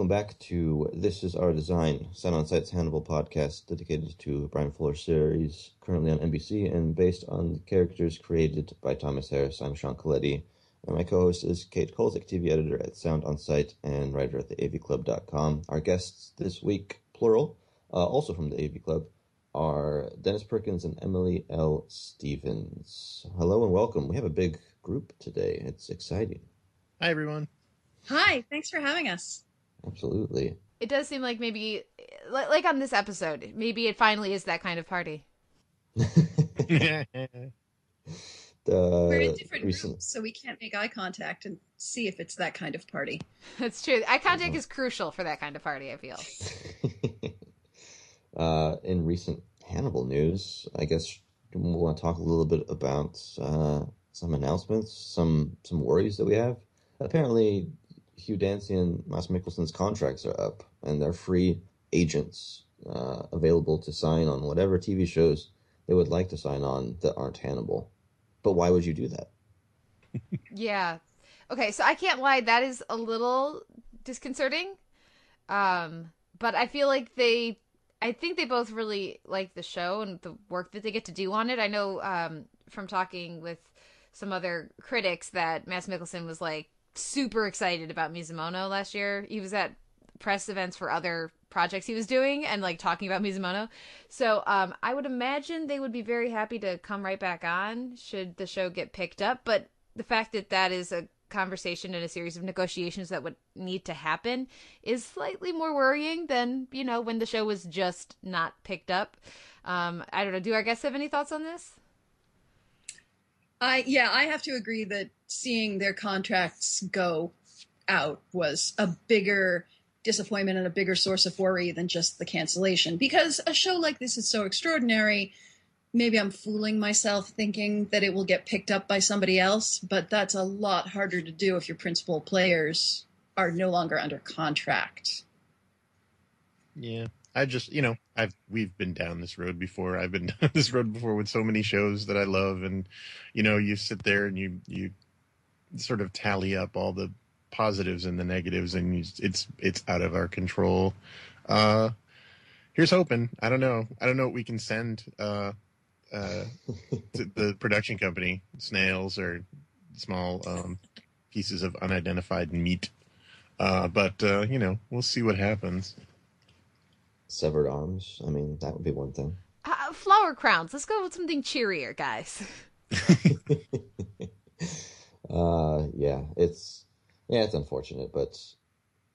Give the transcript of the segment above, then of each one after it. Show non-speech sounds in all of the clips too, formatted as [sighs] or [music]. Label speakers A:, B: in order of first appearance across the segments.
A: Hello and welcome back to This Is Our Design, Sound on Sight's Hannibal podcast dedicated to Bryan Fuller series, currently on NBC and based on the characters created by Thomas Harris. I'm Sean Coletti, and my co-host is Kate Kulzick, TV editor at Sound on Sight and writer at the AVClub.com. Our guests this week, plural, uh, also from the AV Club, are Dennis Perkins and Emily L. Stephens. Hello and welcome. We have a big group today. It's exciting.
B: Hi, everyone.
C: Hi, thanks for having us.
A: Absolutely.
D: It does seem like maybe, like on this episode, maybe it finally is that kind of party. [laughs]
A: the
C: We're in different
A: recent
C: groups, so we can't make eye contact and see if it's that kind of party. [laughs]
D: That's true. Eye contact is crucial for that kind of party. I feel. [laughs]
A: uh, in recent Hannibal news, I guess we want to talk a little bit about uh, some announcements, some some worries that we have. Apparently, Hugh Dancy and Mads Mikkelsen's contracts are up, and they're free agents uh, available to sign on whatever TV shows they would like to sign on that aren't Hannibal. But why would you do that? [laughs]
D: Yeah. Okay, so I can't lie. That is a little disconcerting. Um, but I feel like they, I think they both really like the show and the work that they get to do on it. I know um, from talking with some other critics that Mads Mikkelsen was like super excited about Mizumono last year. He was at press events for other projects he was doing and like talking about Mizumono. So um, I would imagine they would be very happy to come right back on should the show get picked up. But the fact that that is a conversation and a series of negotiations that would need to happen is slightly more worrying than you know when the show was just not picked up. Um, I don't know. Do our guests have any thoughts on this?
C: I yeah, I have to agree that seeing their contracts go out was a bigger disappointment and a bigger source of worry than just the cancellation. Because a show like this is so extraordinary, maybe I'm fooling myself thinking that it will get picked up by somebody else, but that's a lot harder to do if your principal players are no longer under contract.
B: Yeah, I just you know I've we've been down this road before. I've been [laughs] down this road before with so many shows that I love, and you know you sit there and you you sort of tally up all the positives and the negatives, and you, it's it's out of our control. Uh, here's hoping. I don't know. I don't know what we can send uh, uh, to the [laughs] production company, snails or small um, pieces of unidentified meat. Uh, but uh, you know, we'll see what happens.
A: Severed arms. I mean, that would be one thing.
D: Uh, flower crowns. Let's go with something cheerier, guys. [laughs]
A: uh, yeah, it's yeah, it's unfortunate, but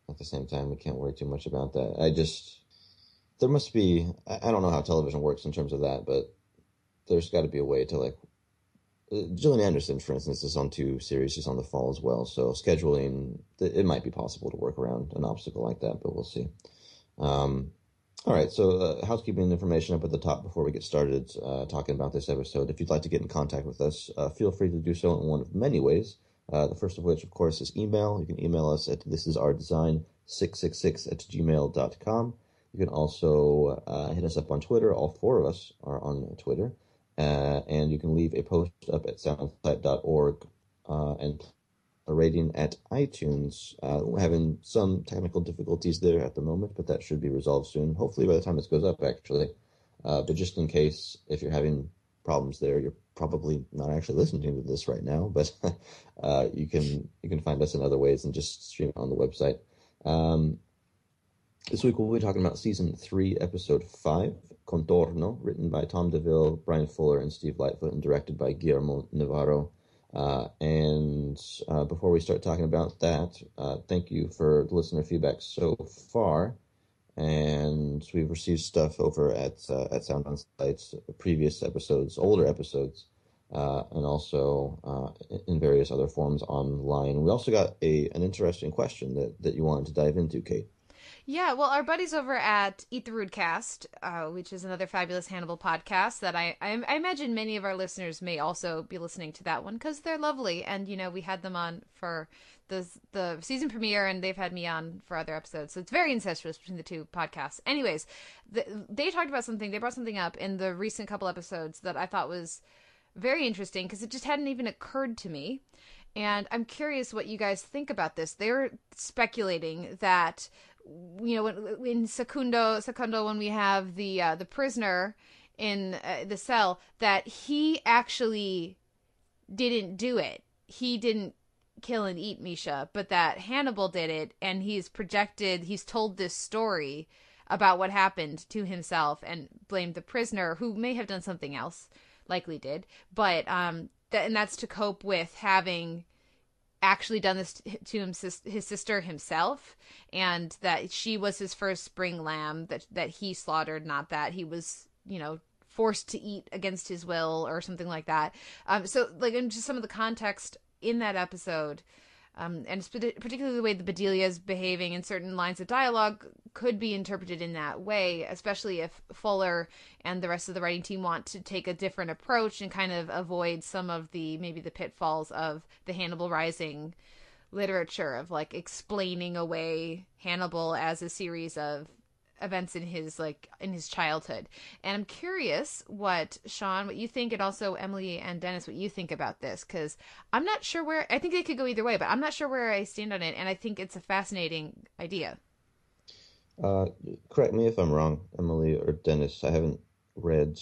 A: at the same time, we can't worry too much about that. I just there must be. I don't know how television works in terms of that, but there's got to be a way to like. uh, Gillian Anderson, for instance, is on two series. She's on the fall as well, so scheduling it might be possible to work around an obstacle like that, but we'll see. Um, all right, so uh, housekeeping information up at the top before we get started uh, talking about this episode. If you'd like to get in contact with us, uh, feel free to do so in one of many ways. Uh, the first of which, of course, is email. You can email us at thisisourdesign666 at gmail.com. You can also uh, hit us up on Twitter. All four of us are on Twitter. Uh, and you can leave a post up at soundsite.org uh, and a rating at iTunes. Uh, we're having some technical difficulties there at the moment, but that should be resolved soon. Hopefully, by the time this goes up, actually. Uh, but just in case, if you're having problems there, you're probably not actually listening to this right now. But [laughs] uh, you can you can find us in other ways and just stream it on the website. Um, this week we'll be talking about season three, episode five, Contorno, written by Tom DeVille, Bryan Fuller, and Steve Lightfoot, and directed by Guillermo Navarro. Uh, and uh, before we start talking about that, uh, thank you for the listener feedback so far. And we've received stuff over at uh, at Sound on Sight's, previous episodes, older episodes, uh, and also uh, in various other forms online. We also got a an interesting question that, that you wanted to dive into, Kate.
D: Yeah, well, our buddies over at Eat the Rude Cast, uh, which is another fabulous Hannibal podcast that I, I, I imagine many of our listeners may also be listening to that one because they're lovely, and you know we had them on for the the season premiere, and they've had me on for other episodes, so it's very incestuous between the two podcasts. Anyways, the, they talked about something, they brought something up in the recent couple episodes that I thought was very interesting because it just hadn't even occurred to me And I'm curious what you guys think about this. They're speculating that you know in Secondo Secondo when we have the uh, the prisoner in uh, the cell that he actually didn't do it. He didn't kill and eat Misha, but that Hannibal did it and he's projected he's told this story about what happened to himself and blamed the prisoner who may have done something else, likely did, but um that and that's to cope with having actually done this to him, his sister himself and that she was his first spring lamb that that he slaughtered not that he was you know forced to eat against his will or something like that. Um so like in just some of the context in that episode um, and particularly the way the Bedelia is behaving in certain lines of dialogue could be interpreted in that way, especially if Fuller and the rest of the writing team want to take a different approach and kind of avoid some of the maybe the pitfalls of the Hannibal Rising literature of like explaining away Hannibal as a series of events in his like in his childhood. And I'm curious what Sean, what you think, and also Emily and Dennis, what you think about this, because I'm not sure where. I think they could go either way, but I'm not sure where I stand on it, and I think it's a fascinating idea.
A: Uh, correct me if I'm wrong, Emily or Dennis. I haven't read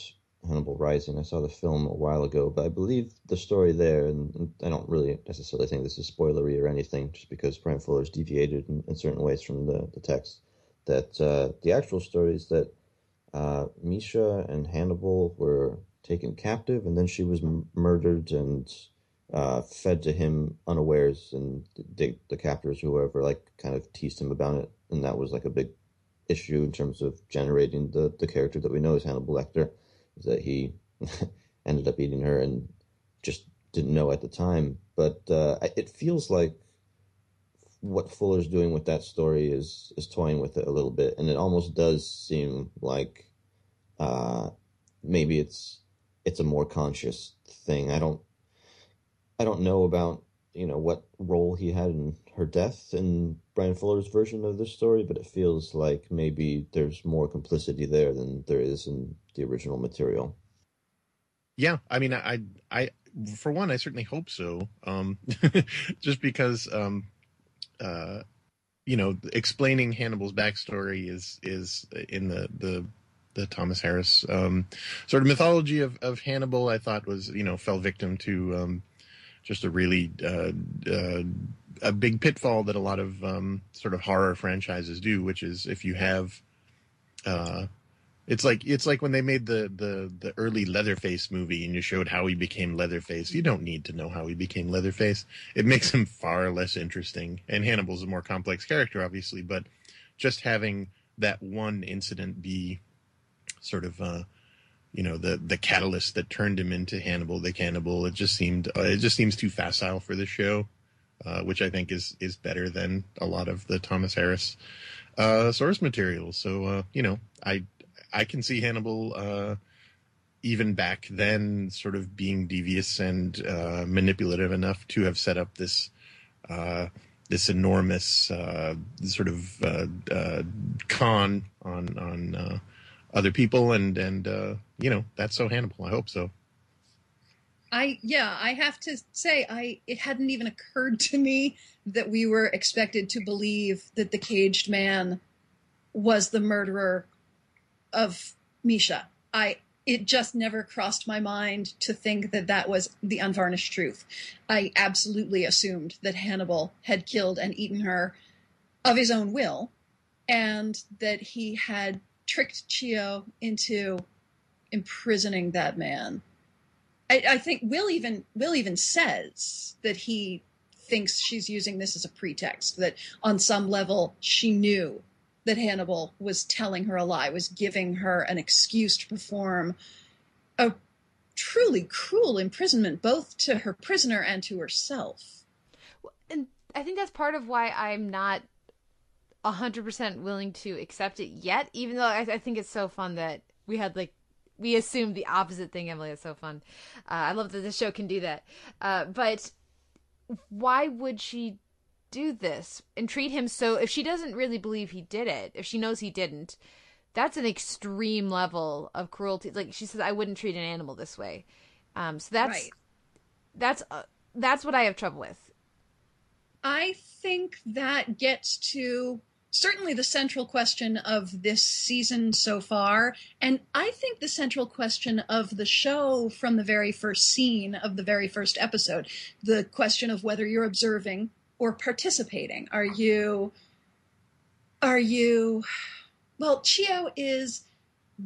A: Hannibal Rising. I saw the film a while ago, but I believe the story there, and I don't really necessarily think this is spoilery or anything, just because Bryan Fuller's deviated in, in certain ways from the, the text that uh, the actual story is that uh, Misha and Hannibal were taken captive, and then she was m- murdered and uh, fed to him unawares, and the, the captors, whoever, like kind of teased him about it, and that was like a big issue in terms of generating the the character that we know as Hannibal Lecter, is that he [laughs] ended up eating her and just didn't know at the time. But uh, it feels like what Fuller's doing with that story is is toying with it a little bit, and it almost does seem like uh, maybe it's it's a more conscious thing. I don't I don't know about you know what role he had in her death in Bryan Fuller's version of this story, but it feels like maybe there's more complicity there than there is in the original material.
B: Yeah, I mean, I, I, for one, I certainly hope so. Um, [laughs] just because, um, uh, you know, explaining Hannibal's backstory is is in the the the Thomas Harris um, sort of mythology of, of Hannibal. I thought was you know fell victim to um, just a really uh, uh, a big pitfall that a lot of um, sort of horror franchises do, which is if you have uh, it's like it's like when they made the the the early Leatherface movie and you showed how he became Leatherface. You don't need to know how he became Leatherface. It makes him far less interesting. And Hannibal's a more complex character, obviously, but just having that one incident be sort of uh, you know the the catalyst that turned him into Hannibal the cannibal. It just seemed uh, it just seems too facile for the show, uh, which I think is is better than a lot of the Thomas Harris uh, source material. So uh, you know I I can see Hannibal uh, even back then sort of being devious and uh, manipulative enough to have set up this uh, this enormous uh, sort of uh, uh, con on on other people and and you know that's so Hannibal. I hope so.
C: I yeah, I have to say I it hadn't even occurred to me that we were expected to believe that the caged man was the murderer of Misha. I it just never crossed my mind to think that that was the unvarnished truth. I absolutely assumed that Hannibal had killed and eaten her of his own will, and that he had tricked Chio into imprisoning that man. I, I think Will even Will even says that he thinks she's using this as a pretext. That on some level she knew that Hannibal was telling her a lie, was giving her an excuse to perform a truly cruel imprisonment, both to her prisoner and to herself.
D: And I think that's part of why I'm not 100% willing to accept it yet, even though I, I think it's so fun that we had like we assumed the opposite thing, Emily. It's so fun. Uh, I love that the show can do that. Uh, but why would she do this and treat him so if she doesn't really believe he did it if she knows he didn't that's an extreme level of cruelty like she says i wouldn't treat an animal this way um so that's right. that's uh, that's what i have trouble with
C: I think that gets to certainly the central question of this season so far. And I think the central question of the show from the very first scene of the very first episode the question of whether you're observing or participating. Are you, are you, well, Chio is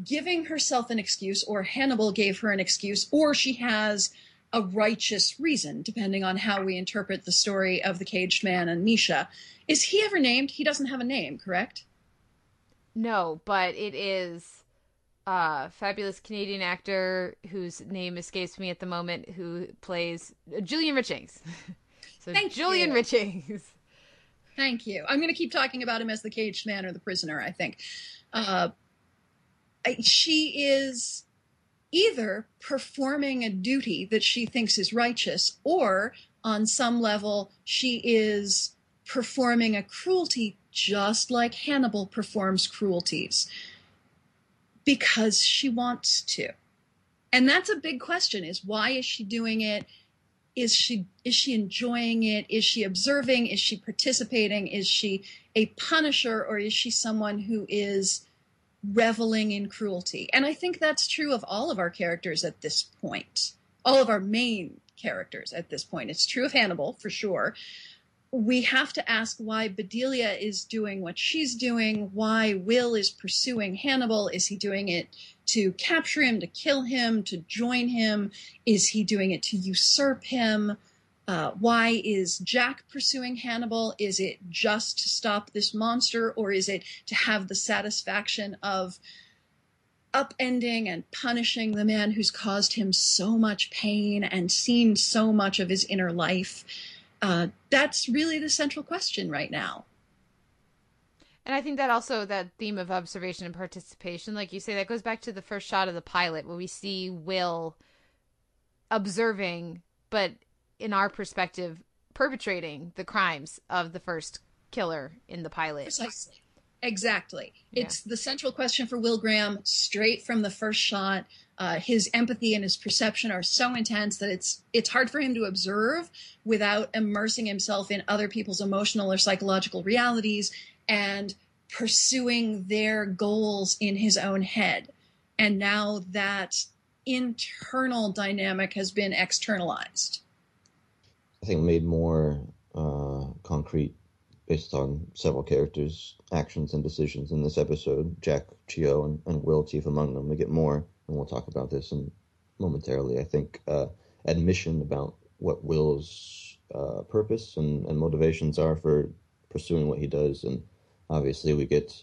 C: giving herself an excuse, or Hannibal gave her an excuse, or she has a righteous reason, depending on how we interpret the story of the caged man and Misha. Is he ever named? He doesn't have a name, correct?
D: No, but it is a fabulous Canadian actor whose name escapes me at the moment who plays Julian Richings. [laughs] so
C: Thank
D: Julian
C: you.
D: Richings.
C: Thank you. I'm going to keep talking about him as the caged man or the prisoner, I think. Uh, I- she is either performing a duty that she thinks is righteous, or on some level, she is performing a cruelty just like Hannibal performs cruelties because she wants to. And that's a big question is why is she doing it? Is she is she enjoying it? Is she observing? Is she participating? Is she a punisher or is she someone who is reveling in cruelty? And I think that's true of all of our characters at this point. All of our main characters at this point. It's true of Hannibal for sure we have to ask why Bedelia is doing what she's doing, why Will is pursuing Hannibal. Is he doing it to capture him, to kill him, to join him? Is he doing it to usurp him? Uh, why is Jack pursuing Hannibal? Is it just to stop this monster, or is it to have the satisfaction of upending and punishing the man who's caused him so much pain and seen so much of his inner life? uh, that's really the central question right now.
D: And I think that also that theme of observation and participation, like you say, that goes back to the first shot of the pilot where we see Will observing, but in our perspective, perpetrating the crimes of the first killer in the pilot.
C: Precisely. Exactly.
D: Yeah.
C: It's the central question for Will Graham straight from the first shot. Uh, his empathy and his perception are so intense that it's it's hard for him to observe without immersing himself in other people's emotional or psychological realities and pursuing their goals in his own head. And now that internal dynamic has been externalized.
A: I think made more uh, concrete based on several characters' actions and decisions in this episode. Jack, Chio, and, and Will chief among them. We get more, and we'll talk about this in, momentarily. I think uh, admission about what Will's uh, purpose and, and motivations are for pursuing what he does, and obviously we get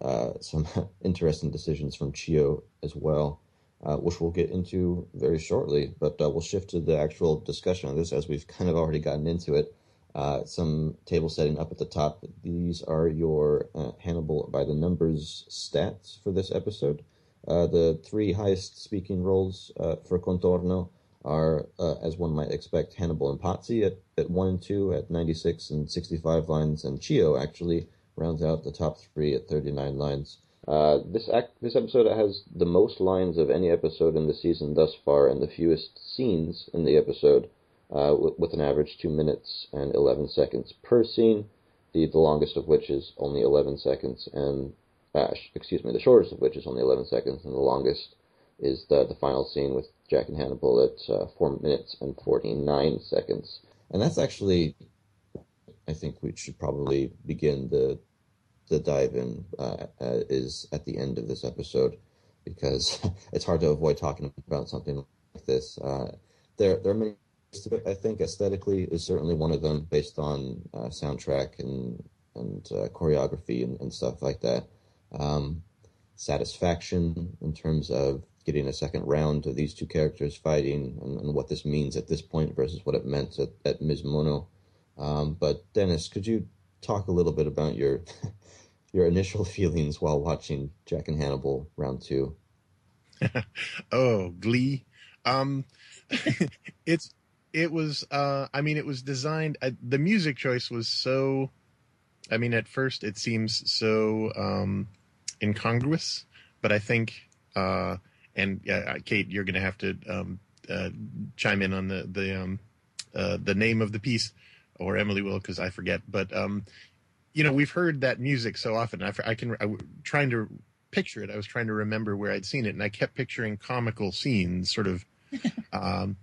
A: uh, some [laughs] interesting decisions from Chio as well. Uh, which we'll get into very shortly, but uh, we'll shift to the actual discussion of this as we've [laughs] kind of already gotten into it. Uh, some table setting up at the top. These are your uh, Hannibal by the numbers stats for this episode. Uh, the three highest speaking roles for Contorno are, as one might expect, Hannibal and Pazzi at, at 1 and 2 at 96 and 65 lines, and Chio actually rounds out the top three at 39 lines. Uh, this act, this episode has the most lines of any episode in the season thus far, and the fewest scenes in the episode uh, with, with, an average 2 minutes and 11 seconds per scene, the, the longest of which is only 11 seconds, and, uh, excuse me, the shortest of which is only 11 seconds, and the longest is the, the final scene with Jack and Hannibal at uh, 4 minutes and 49 seconds. And that's actually, I think we should probably begin the, the dive in, uh, is at the end of this episode, because [laughs] it's hard to avoid talking about something like this. Uh, there, there are many I think aesthetically is certainly one of them, based on uh, soundtrack and and uh, choreography and, and, stuff like that. Um, satisfaction in terms of getting a second round of these two characters fighting and, and what this means at this point versus what it meant at, at Mizumono. Um, but Dennis, could you talk a little bit about your [laughs] your initial [laughs] feelings while watching Jack and Hannibal round two? [laughs]
B: oh, Glee. Um, it's it was uh i mean it was designed uh, the music choice was so i mean at first it seems so um incongruous but i think uh and uh, kate you're gonna have to um uh, chime in on the the um uh the name of the piece or Emily will because I forget. But um, you know, we've heard that music so often. I, I can I, trying to picture it. I was trying to remember where I'd seen it, and I kept picturing comical scenes, sort of. [laughs] um,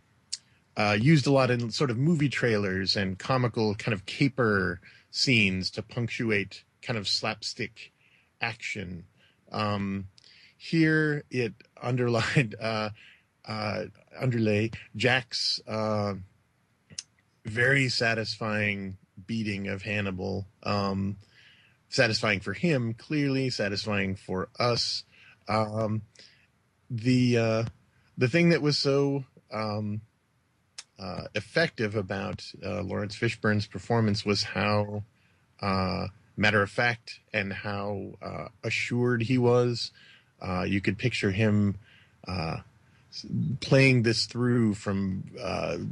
B: uh, used a lot in sort of movie trailers and comical kind of caper scenes to punctuate kind of slapstick action. Um, here it underlined [laughs] uh, uh, underlay Jack's uh, very satisfying beating of Hannibal. Um, satisfying for him, clearly satisfying for us. Um, the uh, the thing that was so um, uh, effective about uh, Laurence Fishburne's performance was how uh, matter of fact and how uh, assured he was. Uh, you could picture him playing this through from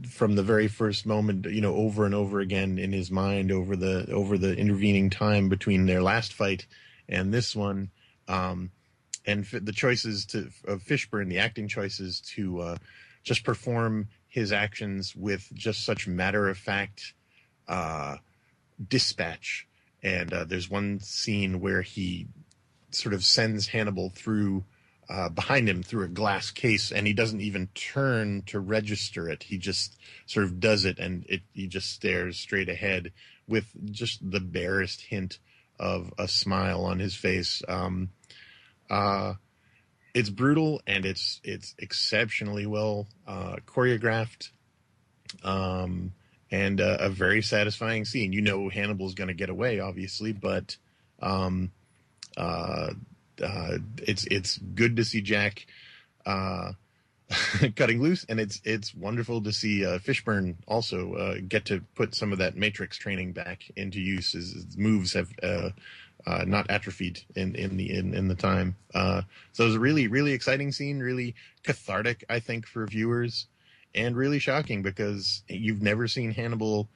B: from the very first moment, you know, over and over again in his mind over the over the intervening time between their last fight and this one. Um, and the choices to of Fishburne, the acting choices to just perform his actions with just such matter of fact uh, dispatch. And uh, there's one scene where he sort of sends Hannibal through uh, behind him through a glass case, and he doesn't even turn to register it. He just sort of does it, and it he just stares straight ahead with just the barest hint of a smile on his face. Um, uh, it's brutal and it's it's exceptionally well uh, choreographed, um, and uh, a very satisfying scene. You know Hannibal's going to get away, obviously, but um, uh, it's it's good to see Jack uh, [laughs] cutting loose, and it's it's wonderful to see uh, Fishburne also uh, get to put some of that Matrix training back into use. His moves have uh, uh, not atrophied in in the in, in the time. So it was a really really exciting scene, really cathartic, I think, for viewers, and really shocking because you've never seen Hannibal.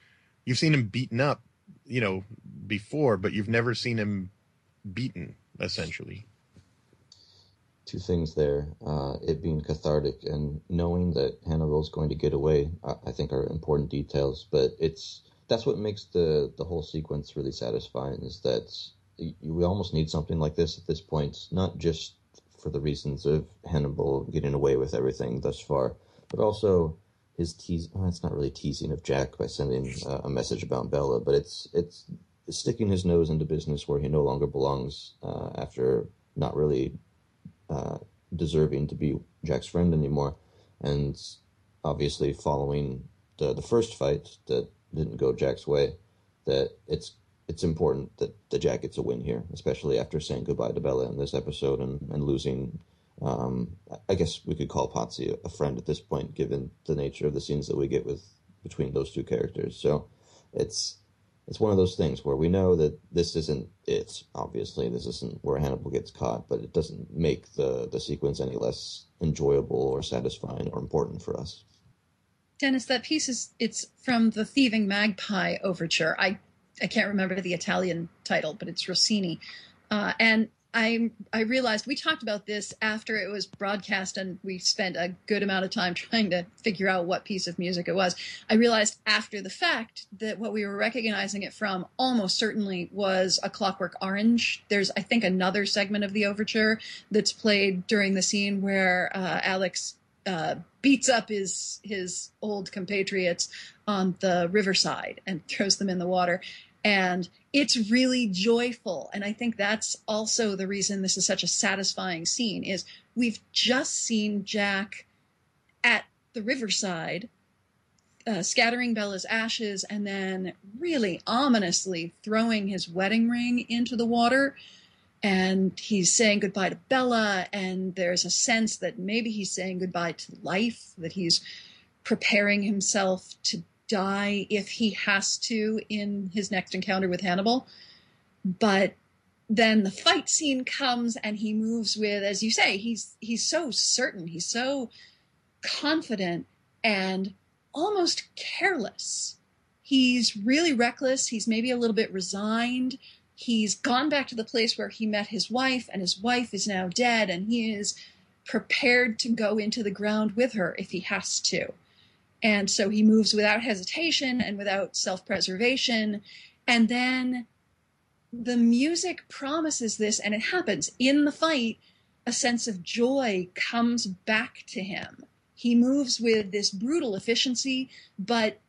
B: You've seen him beaten up, you know, before, but you've never seen him beaten essentially.
A: Two things there: uh, it being cathartic and knowing that Hannibal's going to get away. I, I think are important details, but it's that's what makes the the whole sequence really satisfying. Is that we almost need something like this at this point, not just for the reasons of Hannibal getting away with everything thus far, but also his tease. It's not really teasing of Jack by sending uh, a message about Bella, but it's it's sticking his nose into business where he no longer belongs uh, after not really uh, deserving to be Jack's friend anymore, and obviously following the the first fight that didn't go Jack's way, that it's it's important that the Jack gets a win here, especially after saying goodbye to Bella in this episode and, and losing. Um, I guess we could call Pazzi a friend at this point, given the nature of the scenes that we get with between those two characters. So it's it's one of those things where we know that this isn't it. Obviously, this isn't where Hannibal gets caught, but it doesn't make the the sequence any less enjoyable or satisfying or important for us.
C: Dennis, that piece is it's from the Thieving Magpie overture. I I can't remember the Italian title, but it's Rossini. Uh, and I I realized we talked about this after it was broadcast, and we spent a good amount of time [laughs] trying to figure out what piece of music it was. I realized after the fact that what we were recognizing it from almost certainly was A Clockwork Orange. There's I think another segment of the overture that's played during the scene where uh, Alex uh, beats up his his old compatriots on the riverside and [laughs] throws them in the water and it's really joyful. And i think that's also the reason this is such a satisfying scene is we've just seen jack at the riverside uh, scattering bella's ashes and then really ominously throwing his wedding ring into the water. And he's saying goodbye to bella. And there's a sense that maybe he's saying goodbye to life that he's preparing himself to die if he has to in his next encounter with Hannibal. But then the fight scene comes and he moves with, as you say, he's he's so certain, he's so confident and almost careless. He's really reckless. He's maybe a little bit resigned. He's gone back to the place where he met his wife, and his wife is now dead, and he is prepared to go into the ground with her if he has to And so he moves without hesitation and without self preservation. And then the music promises this, and it happens in the fight. A sense of joy comes back to him. He moves with this brutal efficiency, but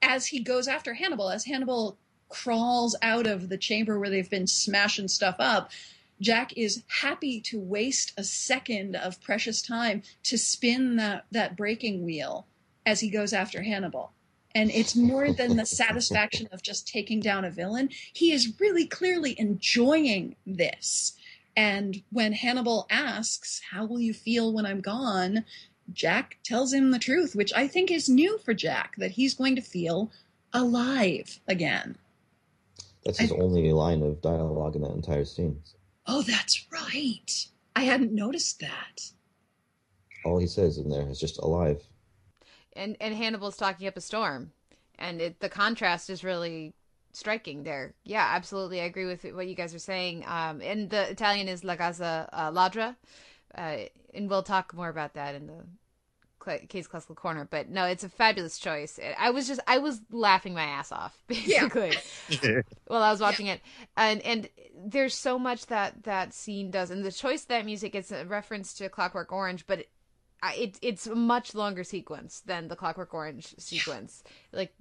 C: as he goes after Hannibal, as Hannibal crawls out of the chamber where they've been smashing stuff up, Jack is happy to waste a second of precious time to spin that, that breaking wheel as he goes after Hannibal. And it's more than the satisfaction of just taking down a villain. He is really clearly enjoying this. And when Hannibal asks, How will you feel when I'm gone? Jack tells him the truth, which I think is new for Jack, that he's going to feel alive again.
A: That's his I, only line of dialogue in that entire scene.
C: Oh, that's right. I hadn't noticed that.
A: All he says in there is just alive.
D: And and Hannibal's talking up a storm, and it, the contrast is really striking there. Yeah, absolutely. I agree with what you guys are saying. Um, and the Italian is La Gazza uh, Ladra, uh, and we'll talk more about that in the Kate's classical corner. But no, it's a fabulous choice. I was just I was laughing my ass off [laughs] basically yeah. [laughs] while I was watching yeah. it, and and there's so much that that scene does, and the choice of that music is a reference to Clockwork Orange, but. It, it, it's a much longer sequence than the Clockwork Orange sequence. Like,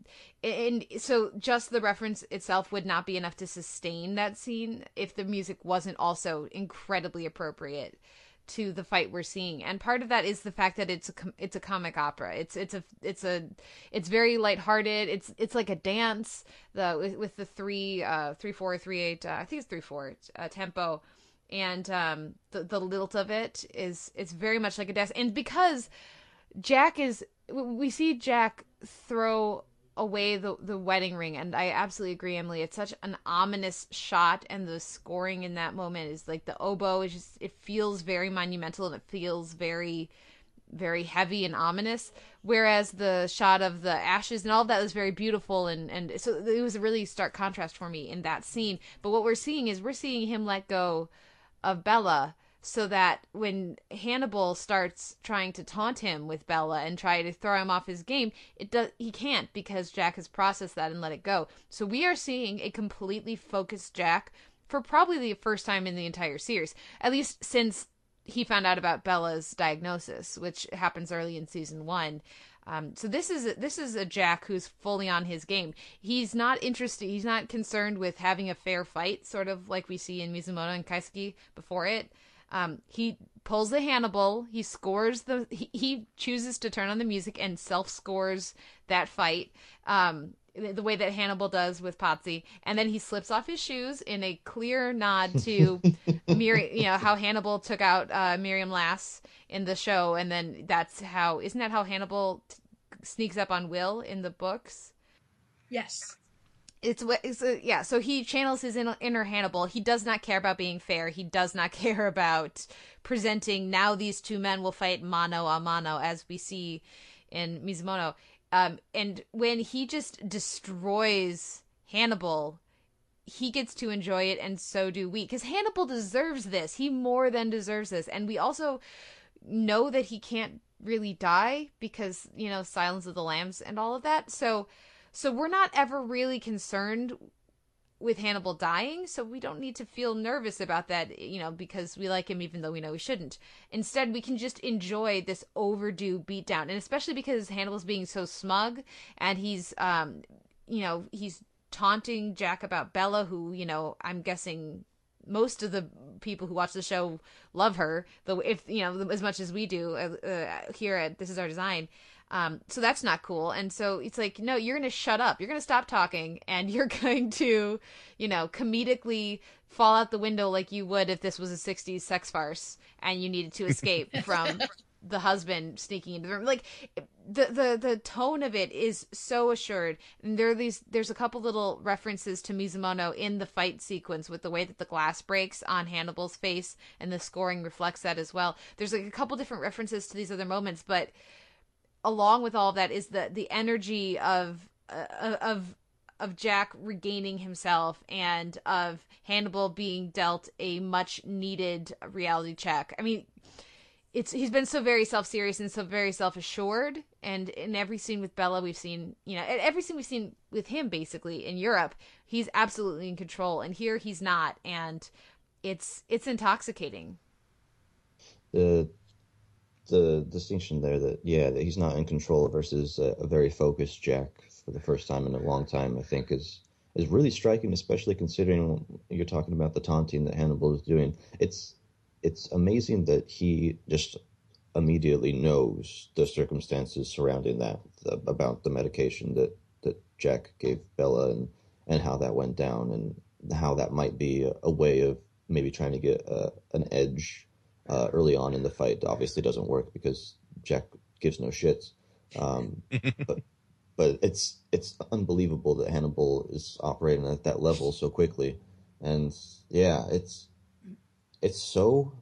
D: and so just the reference itself would not be enough to sustain that scene if the music wasn't also incredibly appropriate to the fight we're seeing. And part of that is the fact that it's a it's a comic opera. It's it's a it's a it's very lighthearted. It's it's like a dance the with, with the three uh three four three eight uh, i think it's three four uh, tempo and um the the lilt of it is it's very much like a dance and because jack is we see jack throw away the the wedding ring and I absolutely agree Emily. It's such an ominous shot and the scoring in that moment is like the oboe is just it feels very monumental and it feels very very heavy and ominous. Whereas the shot of the ashes and all of that was very beautiful and and so it was a really stark contrast for me in that scene. But what we're seeing is we're seeing him let go of Bella so that when Hannibal starts trying to taunt him with Bella and try to throw him off his game, it does he can't because Jack has processed that and let it go. So we are seeing a completely focused Jack for probably the first time in the entire series, at least since he found out about Bella's diagnosis, which happens early in season one. Um, so this is this is a Jack who's fully on his game. He's not interested. He's not concerned with having a fair fight, sort of like we see in Mizumono and Kaiseki before it. Um, he pulls the Hannibal. He scores the. He, he, chooses to turn on the music and self scores that fight. Um, the way that Hannibal does with Pazzi, and then he slips off his shoes in a clear nod [laughs] to Mir- you know how Hannibal took out uh, Miriam Lass in the show, and then that's how isn't that how Hannibal t- sneaks up on Will in the books?
C: Yes.
D: It's what it's a, yeah so he channels his inner hannibal. He does not care about being fair. He does not [laughs] care about presenting now these two men will fight mano a mano as we see in mizumono um, and when he just destroys hannibal he gets to enjoy it and so do we. Because hannibal deserves this. He more than deserves this. And we also know that he can't really die because you know silence of the lambs and all of that. So so we're not ever really concerned with Hannibal dying, so we don't need to feel nervous about that, you know, because we like him even though we know we shouldn't. Instead, we can just enjoy this overdue beatdown, and especially because Hannibal's being so smug and he's, um, you know, he's taunting Jack about Bella, who, you know, I'm guessing most of the people who watch the show love her, though if you know as much as we do uh, uh, here at This Is Our Design. Um, so that's not cool. And so it's like, no, you're going to shut up. You're going to stop talking [laughs] and you're going to, you know, comedically fall out the window like you would if this was a 60s sex farce and you needed to escape [laughs] from the husband sneaking into the room. Like the the the tone of it is so assured. And there are these there's a couple little references to Mizumono in the fight sequence with the way that the glass breaks on Hannibal's face and the scoring reflects that as well. There's like a couple different references to these other moments, but along with all of that is the the energy of uh, of of Jack regaining himself and of Hannibal being dealt a much needed reality check. I mean, it's he's been so very self serious and so very self assured. And in every scene with Bella, we've seen you know every scene we've seen with him basically in Europe, he's absolutely in control, and here he's not, and it's it's intoxicating.
A: The the distinction there that yeah that he's not in control versus a, a very focused Jack for the first time in a long time, I think is is really striking, especially considering you're talking about the taunting that Hannibal is doing. It's it's amazing that he just immediately knows the circumstances surrounding that the, about the medication that that Jack gave Bella and and how that went down and how that might be a, a way of maybe trying to get a, uh, an edge uh, early on in the fight. Obviously, doesn't work because Jack gives no shits. Um, [laughs] but but it's it's unbelievable that Hannibal is operating at that level so quickly, and yeah, it's it's so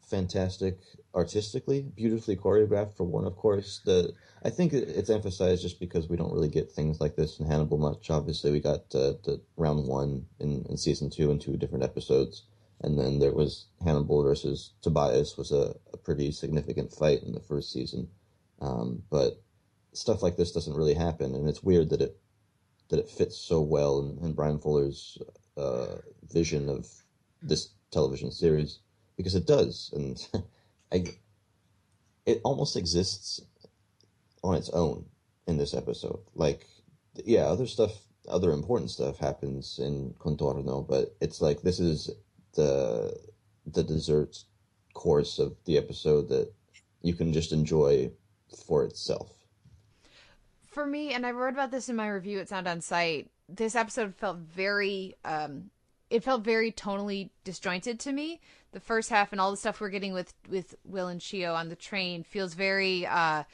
A: fantastic artistically, beautifully choreographed for one. Of course, the I think it's emphasized just because we don't really get things like this in Hannibal much. Obviously, we got uh, the round one in, in season two in two different episodes, and then there was Hannibal versus Tobias was a, a pretty significant fight in the first season. Um, but stuff like this doesn't really happen, and it's weird that it that it fits so well in, in Bryan Fuller's uh, vision of this television series because it does, and [laughs] I, it almost exists on its own in this episode. Like, yeah, other stuff, other important stuff happens in Contorno, but it's like this is the the dessert course of the episode that you can just enjoy for itself.
D: For me, and I wrote about this in my review at Sound on Sight, this episode felt very um it felt very tonally disjointed to me. The first half and all the stuff we're getting with with Will and Chio on the train feels very uh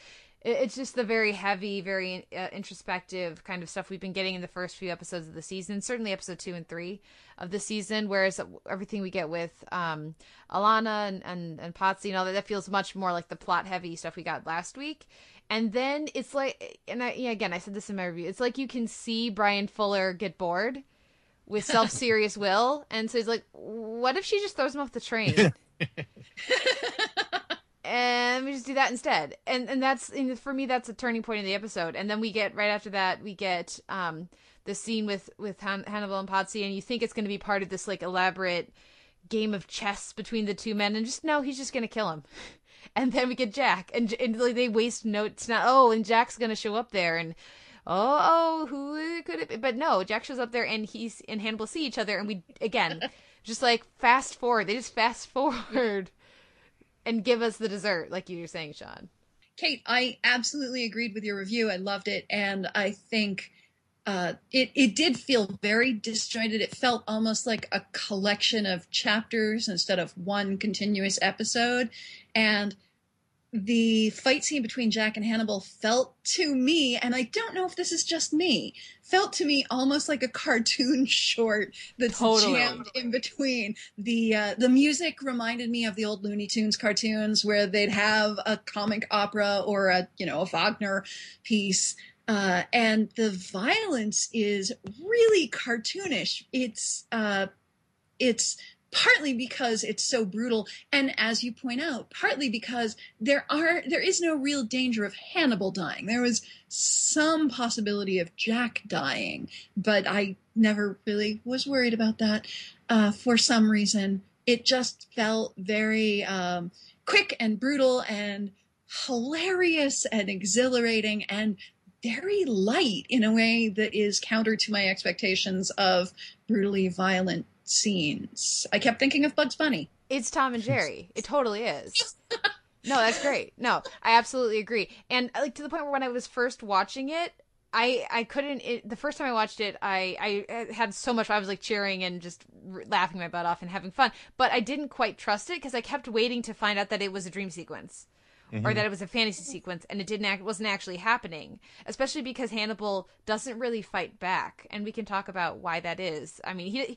D: it's just the very heavy, very uh, introspective kind of stuff we've been getting in the first few episodes of the season. Certainly, episode two and three of the season. Whereas everything we get with um, Alana and and and Pazzi and all that, that feels much more like the plot heavy stuff we got last week. And then it's like, and I, yeah, again, I said this in my review. It's like you can see Bryan Fuller get bored with [laughs] self serious Will, and so he's like, "What if she just throws him off the train?" [laughs] [laughs] and we just do that instead. And and that's and for me that's a turning point in the episode. And then we get right after that we get um the scene with with Han- hannibal and Pazzi, and you think it's going to be part of this like elaborate game of chess between the two men and just no he's just going to kill him. [laughs] And then we get jack and, and like, they waste notes now oh and jack's going to show up there and oh oh who could it be? But no jack shows up there and he's and hannibal see each other and we again [laughs] just like fast forward they just fast forward and give us the dessert, like you were saying, Sean.
C: Kate, I absolutely agreed with your review. I loved it, and I think uh, it it did feel very disjointed. It felt almost like a collection of chapters instead of one continuous episode, and the fight scene between Jack and Hannibal felt to me, and I don't know if this is just me, felt to me almost like a cartoon [laughs] short that's totally. jammed in between. The uh, the music reminded me of the old Looney Tunes cartoons where they'd have a comic opera or a you know a Wagner piece. Uh, and the violence is really cartoonish. It's uh, it's partly because it's so brutal and as you point out partly because there are there is no real danger of hannibal dying. There was some possibility of jack dying but i never really was worried about that uh, for some reason. It just felt very um, quick and brutal and hilarious and exhilarating and very light in a way that is counter to my expectations of brutally violent scenes. I kept thinking of Bugs Bunny.
D: It's Tom and Jerry. It totally is. [laughs] no, that's great. No, I absolutely agree. And like to the point where when I was first watching it, I I couldn't. It, the first time I watched it, I I had so much. I was like cheering and just laughing my butt off and having fun. But I didn't quite trust it because I kept waiting to find out that it was a dream sequence. Mm-hmm. Or that it was a fantasy sequence, and it didn't act, wasn't actually happening. Especially because Hannibal doesn't really fight back, and we can talk about why that is. I mean, he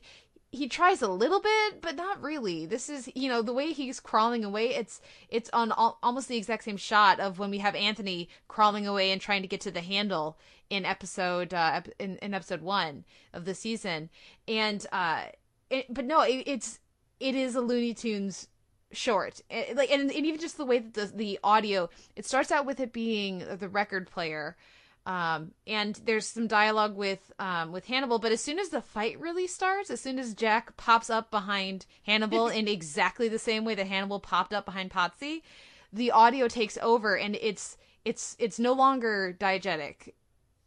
D: he tries a little bit but not really this is you know the way he's crawling away it's it's on al- almost the exact same shot of when we have anthony crawling away and trying to get to the handle in episode uh in, in episode one of the season and uh it, but no it, it's it is a looney tunes short. It, like and, and even just the way that the the audio it starts out with it being the record player. Um, and there's some dialogue with um, with Hannibal, but as soon as the fight really starts, as soon as Jack pops up behind Hannibal [laughs] in exactly the same way that Hannibal popped up behind Pazzi, the audio takes over, and it's it's it's no longer diegetic.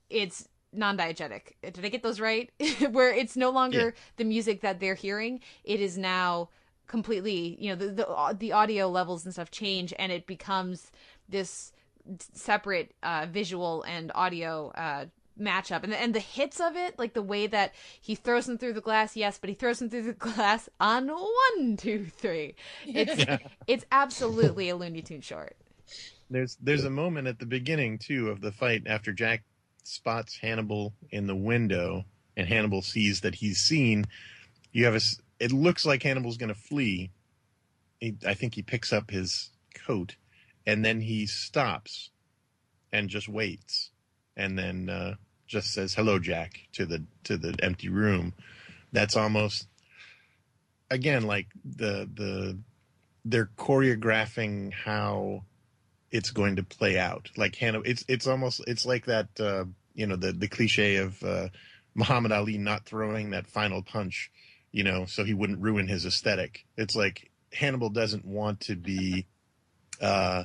D: It's non-diegetic. Did I get those right? [laughs] Where it's no longer yeah. the music that they're hearing; it is now completely. You know, the, the the audio levels and stuff change, and it becomes this separate uh, visual and audio uh, matchup. And and the hits of it like the way that he throws them through the glass yes but he throws them through the [laughs] glass on one two three. It's yeah. [laughs] it's absolutely a looney tune short.
B: There's there's a moment at the beginning too of the fight after jack spots hannibal in the window and hannibal sees that he's seen. You have a it looks like hannibal's going to flee. He, i think he picks up his coat and then he stops and just waits and then uh, just says hello jack to the to the empty room. That's almost again like the the they're choreographing how it's going to play out. Like hannah it's it's almost it's like that uh, you know the the cliche of uh, muhammad ali not throwing that final punch you know so he wouldn't ruin his aesthetic. It's like hannibal doesn't want to be uh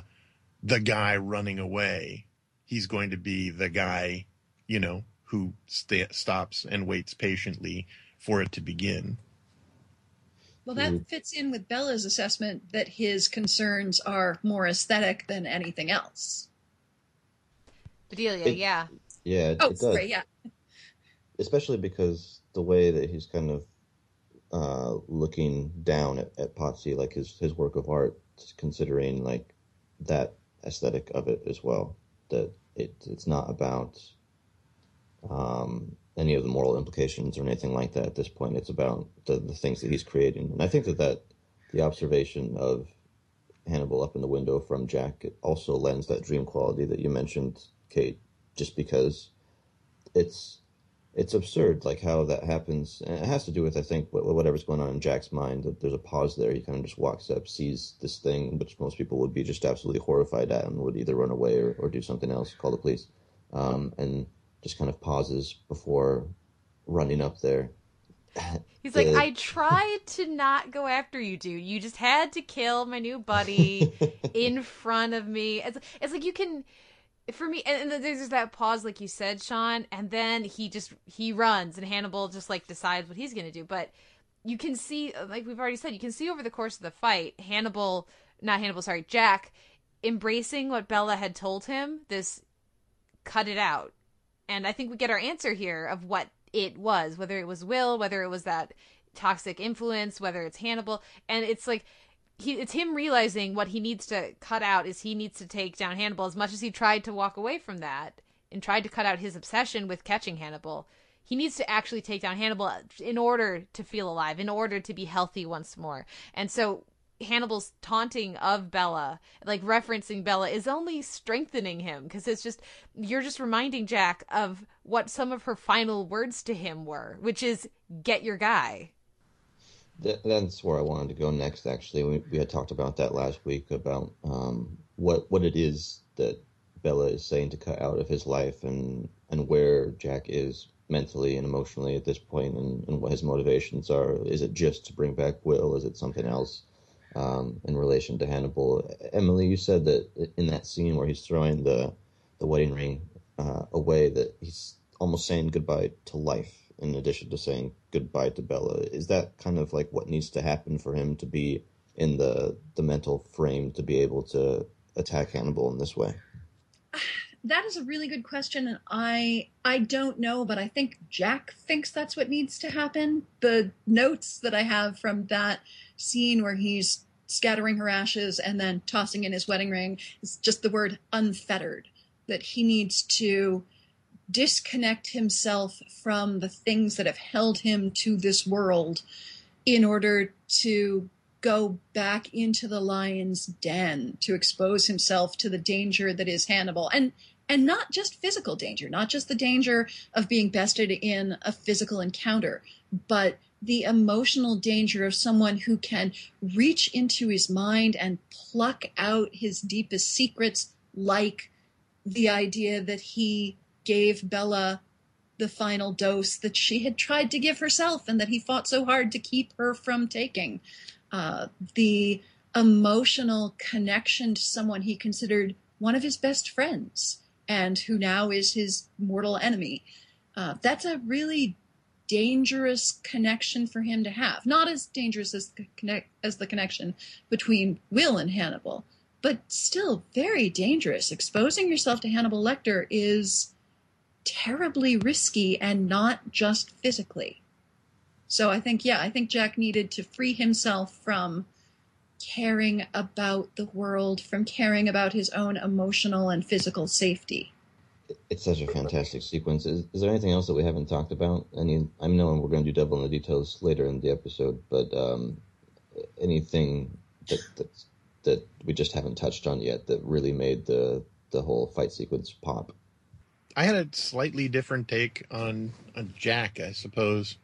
B: the guy running away. He's going to be the guy, you know, who st- stops and waits patiently for it to begin.
C: Well, that mm-hmm. fits in with Bella's assessment that his concerns are more aesthetic than anything else.
D: Bedelia, it, yeah.
A: Yeah,
C: it, oh, it sorry, yeah.
A: Especially because the way that he's kind of uh, looking down at, at Pazzi, like his, his work of art, considering like that aesthetic of it as well. That it it's not about um, any of the moral implications or anything like that at this point. It's about the, the things that he's creating, and I think that that the observation of Hannibal up in the window from Jack it also lends that dream quality that you mentioned, Kate. Just because it's it's absurd, like how that happens. And it has to do with, I think, whatever's going on in Jack's mind. That there's a pause there. He kind of just walks up, sees this thing, which most people would be just absolutely horrified at, and would either run away or, or do something else, call the police, um, and just kind of pauses before running up there. [laughs]
D: He's like, I tried to not go after you, dude. You just had to kill my new buddy [laughs] in front of me. It's, it's like you can for me and, and there's that pause like you said sean and then he just he runs and hannibal just like decides what he's gonna do. But you can see like we've already said you can see over the course of the fight hannibal not hannibal sorry jack embracing what bella had told him this cut it out. And i think we get our answer here of what it was whether it was will whether it was that toxic influence whether it's hannibal. And it's like he it's him realizing what he needs to cut out is he needs to take down Hannibal as much as he tried to walk away from that and tried to cut out his obsession with catching Hannibal. He needs to actually take down Hannibal uh, in order to feel alive, in order to be healthy once more. And so Hannibal's taunting of Bella, like referencing Bella, is only strengthening him because it's just you're just reminding Jack of what some of her final words to him were, which is "get your guy."
A: That, that's where I wanted to go next. Actually, we, we had talked about that last week about um, what what it is that Bella is saying to cut out of his life, and and where Jack is mentally and emotionally at this point, and, and what his motivations are. Is it just to bring back Will? Is it something else? Um, in relation to Hannibal, Emily, you said that in that scene where he's throwing the the wedding ring uh, away, that he's almost saying goodbye to life in addition to saying goodbye to Bella. Is that kind of like what needs to happen for him to be in the the mental frame to be able to attack Hannibal in this way?
C: That is a really good question, and I I don't know, but I think Jack thinks that's what needs to happen. The notes that I have from that scene where he's scattering her ashes and then tossing in his wedding ring is just the word unfettered. That he needs to disconnect himself from the things that have held him to this world in order to go back into the lion's den to expose himself to the danger that is Hannibal. And and not just physical danger not just the danger of being bested in a physical encounter but the emotional danger of someone who can reach into his mind and pluck out his deepest secrets, like the idea that he gave Bella the final dose that she had tried to give herself and that he fought so hard to keep her from taking. Uh, the emotional connection to someone he considered one of his best friends and who now is his mortal enemy. Uh, that's a really dangerous connection for him to have. Not as dangerous as the, connect, as the connection between Will and Hannibal, but still very dangerous. Exposing yourself to Hannibal Lecter is terribly risky and not just physically. So I think, yeah, I think Jack needed to free himself from caring about the world, from caring about his own emotional and physical safety.
A: It's such a fantastic sequence. Is, is there anything else that we haven't talked about? Any, I know we're going to do double in the details later in the episode, but um, anything that, that that we just haven't touched on yet that really made the the whole fight sequence pop?
B: I had a slightly different take on on Jack, I suppose.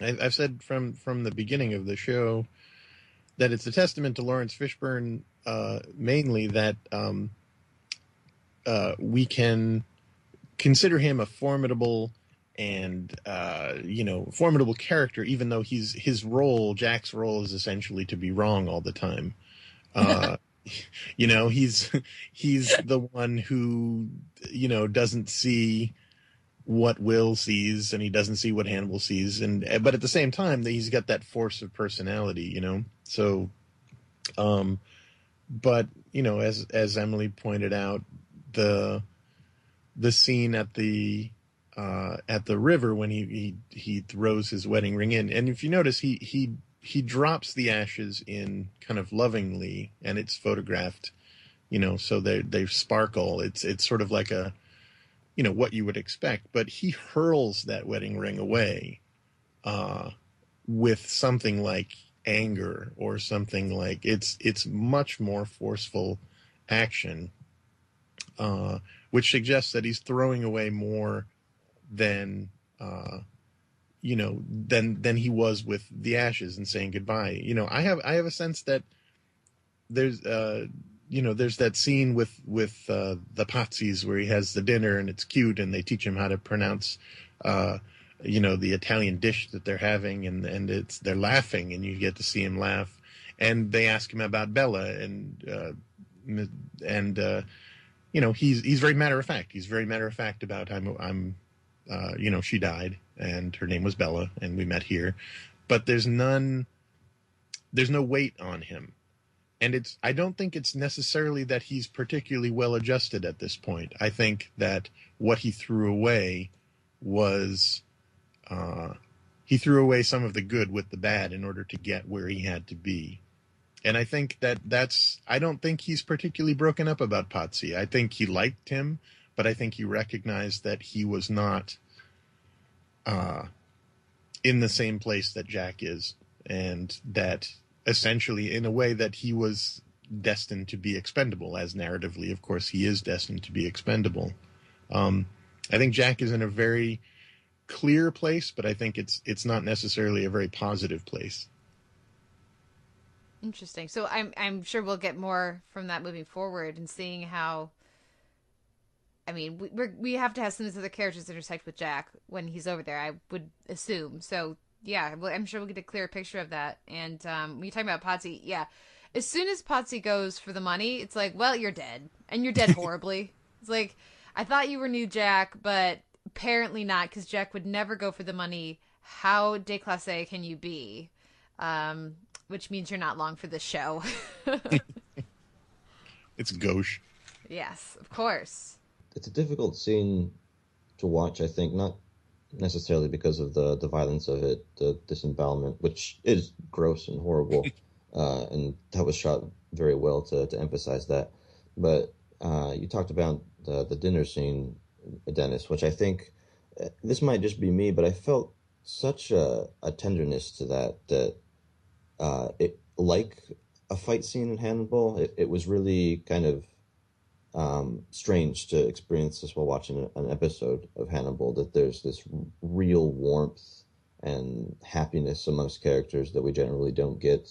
B: I, I've said from from the beginning of the show that it's a testament to Laurence Fishburne uh, mainly that um, uh, we can consider him a formidable and uh, you know formidable character, even though he's his role, Jack's role, is essentially to be wrong all the time. Uh, [laughs] you know, he's he's the one who you know doesn't see what Will sees, and he doesn't see what Hannibal sees, and but at the same time, he's got that force of personality, you know. So, um, but you know, as as Emily pointed out, the the scene at the uh, at the river when he, he he throws his wedding ring in, and if you notice, he he he drops the ashes in kind of lovingly, and it's photographed, you know, so they they sparkle. It's it's sort of like a, you know, what you would expect. But he hurls that wedding ring away, uh, with something like anger or something like it's it's much more forceful action, uh, which suggests that he's throwing away more than. Uh, you know than than he was with the ashes and saying goodbye. You know i have i have a sense that there's uh you know there's that scene with with uh the Pazzis where he has the dinner and it's cute and they teach him how to pronounce uh you know the italian dish that they're having and and it's they're laughing and you get to see him laugh. And they ask him about bella and uh and uh you know he's he's very matter of fact. He's very matter of fact about i'm i'm uh you know she died and her name was Bella, and we met here. But there's none, there's no weight on him. And it's, I don't think it's necessarily that he's particularly well adjusted at this point. I think that what he threw away was, uh, he threw away some of the good with the bad in order to get where he had to be. And I think that that's, I don't think he's particularly broken up about Pazzi. I think he liked him, but I think he recognized that he was not uh, in the same place that Jack is, and that essentially, in a way, that he was destined to be expendable. As narratively, of course, he is destined to be expendable. Um, I think Jack is in a very clear place, but I think it's it's not necessarily a very positive place.
D: Interesting. So I'm I'm sure we'll get more from that moving forward and seeing how I mean, we we're, have to have some of the other characters intersect with Jack when he's over there. I would assume. So yeah, I'm sure we'll get a clearer picture of that. And um, when you talk about Pazzi, yeah, as soon as Pazzi goes for the money, it's like, well, you're dead, and you're dead [laughs] horribly. it's like I thought you were new Jack, but apparently not, because Jack would never go for the money. How déclassé can you be? Um, which means you're not long for this show. [laughs] [laughs]
B: it's gauche.
D: Yes, of course
A: it's a difficult scene to watch. I think not necessarily because of the the violence of it, the disembowelment, which is gross and horrible, [laughs] uh, and that was shot very well to to emphasize that. But uh, you talked about the the dinner scene, Dennis, which I think uh, this might just be me, but I felt such a, a tenderness to that that uh, it like a fight scene in Hannibal. It, it was really kind of um, strange to experience this while watching an episode of Hannibal. That there's this real warmth and happiness amongst characters that we generally don't get,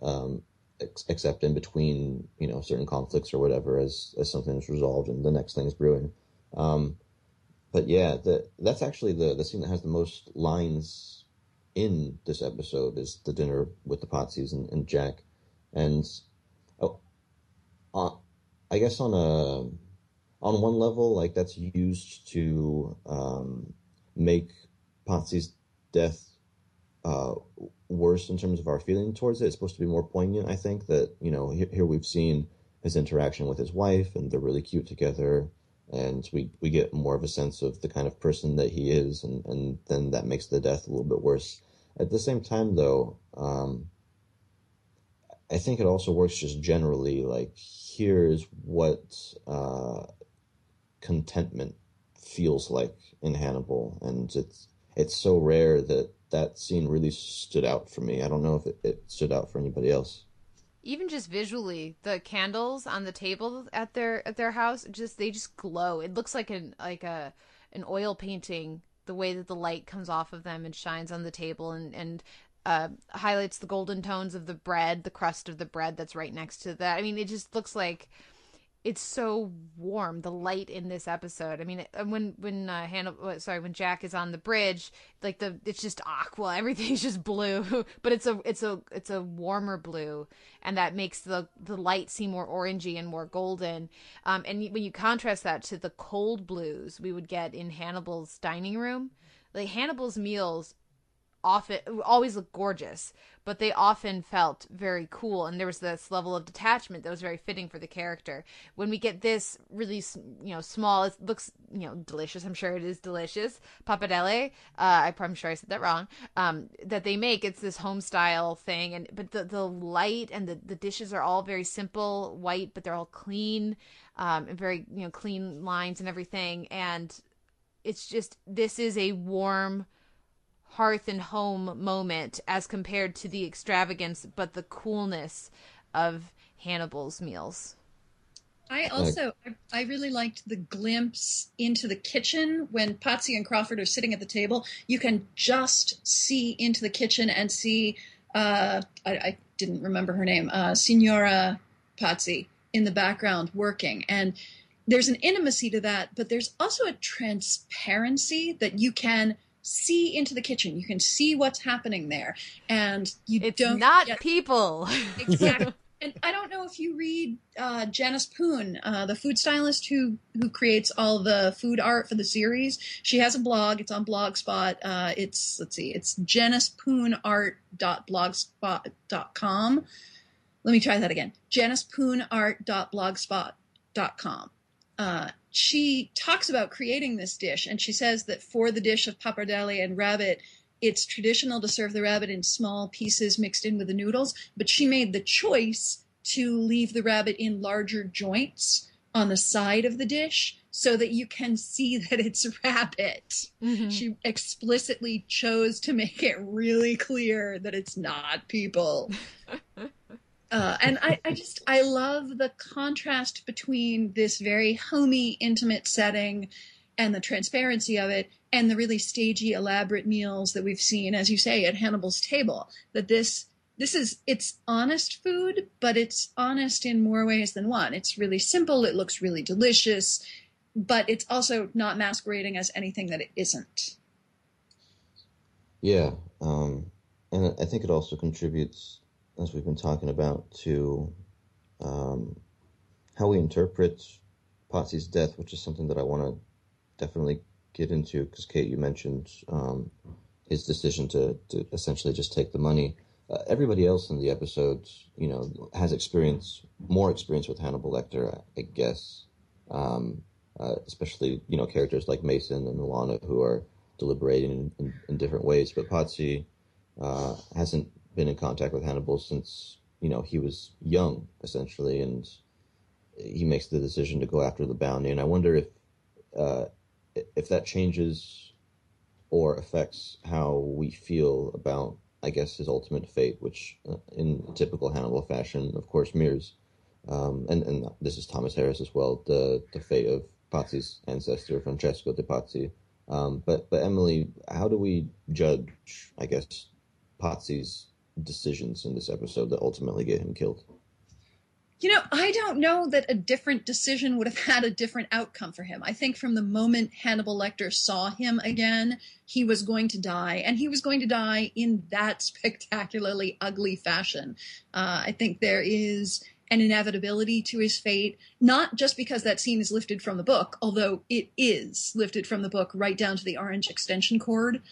A: um, ex- except in between, you know, certain conflicts or whatever, as as something is resolved and the next thing is brewing. Um, but yeah, the, that's actually the the scene that has the most lines in this episode is the dinner with the Pazzis and, and Jack, and oh, uh, I guess on a on one level, like that's used to um, make Pazzi's death uh, worse in terms of our feeling towards it. It's supposed to be more poignant. I think that you know here, here we've seen his interaction with his wife, and they're really cute together, and we we get more of a sense of the kind of person that he is, and and then that makes the death a little bit worse. At the same time, though, um, I think it also works just generally. Like here is what uh, contentment feels like in Hannibal, and it's it's so rare that that scene really stood out for me. I don't know if it, it stood out for anybody else.
D: Even just visually, the candles on the table at their at their house just they just glow. It looks like an like a an oil painting the way that the light comes off of them and shines on the table and and uh, highlights the golden tones of the bread, the crust of the bread that's right next to that. I mean, it just looks like it's so warm the light in this episode. I mean when when uh, Hannah, sorry when jack is on the bridge like the it's just aqua. [laughs] Everything's just blue [laughs] but it's a it's a it's a warmer blue and that makes the the light seem more orangey and more golden. Um, and when you contrast that to the cold blues we would get in hannibal's dining room like hannibal's meals often always look gorgeous, but they often felt very cool, and there was this level of detachment that was very fitting for the character. When we get this really, you know, small, it looks, you know, delicious. I'm sure it is delicious. Pappardelle, uh, I'm sure I said that wrong. Um, that they make it's this home style thing, and but the the light and the the dishes are all very simple, white, but they're all clean, um, and very you know clean lines and everything, and it's just this is a warm hearth and home moment as compared to the extravagance but the coolness of Hannibal's meals.
C: I also I really liked the glimpse into the kitchen when Pazzi and Crawford are sitting at the table. You can just see into the kitchen and see uh, I, I, didn't remember her name, uh, Signora Pazzi in the background working, and there's an intimacy to that, but there's also a transparency that you can see into the kitchen. You can see what's happening there, and you
D: it's
C: don't.
D: not
C: get,
D: people. [laughs]
C: exactly. And I don't know if you read uh, Janice Poon, uh, the food stylist who who creates all the food art for the series. She has a blog. It's on Blogspot. Uh, it's let's see, it's janicepoonart.blogspot.com. Let me try that again. janicepoonart.blogspot.com. Uh, she talks about creating this dish, and she says that for the dish of pappardelle and rabbit, it's traditional to serve the rabbit in small pieces mixed in with the noodles, but she made the choice to leave the rabbit in larger joints on the side of the dish so that you can see [laughs] that it's rabbit. Mm-hmm. She explicitly chose to make it really clear that it's not people. [laughs] Uh, and I, I just I love the contrast between this very homey, intimate setting and the transparency of it and the really stagey, elaborate meals that we've seen, as you say, at Hannibal's table. That this this is it's honest food, but it's honest in more ways than one. It's really simple, it looks really delicious, but it's also not masquerading as anything that it isn't.
A: Yeah, um, and I think it also contributes as we've been talking about, to um, how we interpret Pazzi's death, which is something that I want to definitely get into because Kate, you mentioned um, his decision to, to essentially just take the money. Uh, everybody else in the episode, you know, has experience, more experience with Hannibal Lecter, I, guess. Um, uh, especially, you know, characters like Mason and Alana who are deliberating in, in, in different ways. But Pazzi uh, hasn't been in contact with Hannibal since you know he was young, essentially, and he makes the decision to go after the bounty. And I wonder if uh, if that changes or affects how we feel about, I guess, his ultimate fate, which, uh, in typical Hannibal fashion, of course, mirrors. Um, and and this is Thomas Harris as well. The the fate of Pazzi's ancestor, Francesco de Pazzi, Um, but but Emily, how do we judge? I guess Pazzi's decisions in this episode that ultimately get him killed.
C: You know, I don't know that a different decision would have [laughs] had a different outcome for him. I think from the moment Hannibal Lecter saw him again, he was going to die, and he was going to die in that [laughs] spectacularly ugly fashion. Uh, I think there is an inevitability to his fate, not just because that scene is lifted from the book, although it is lifted from the book right down to the orange extension cord,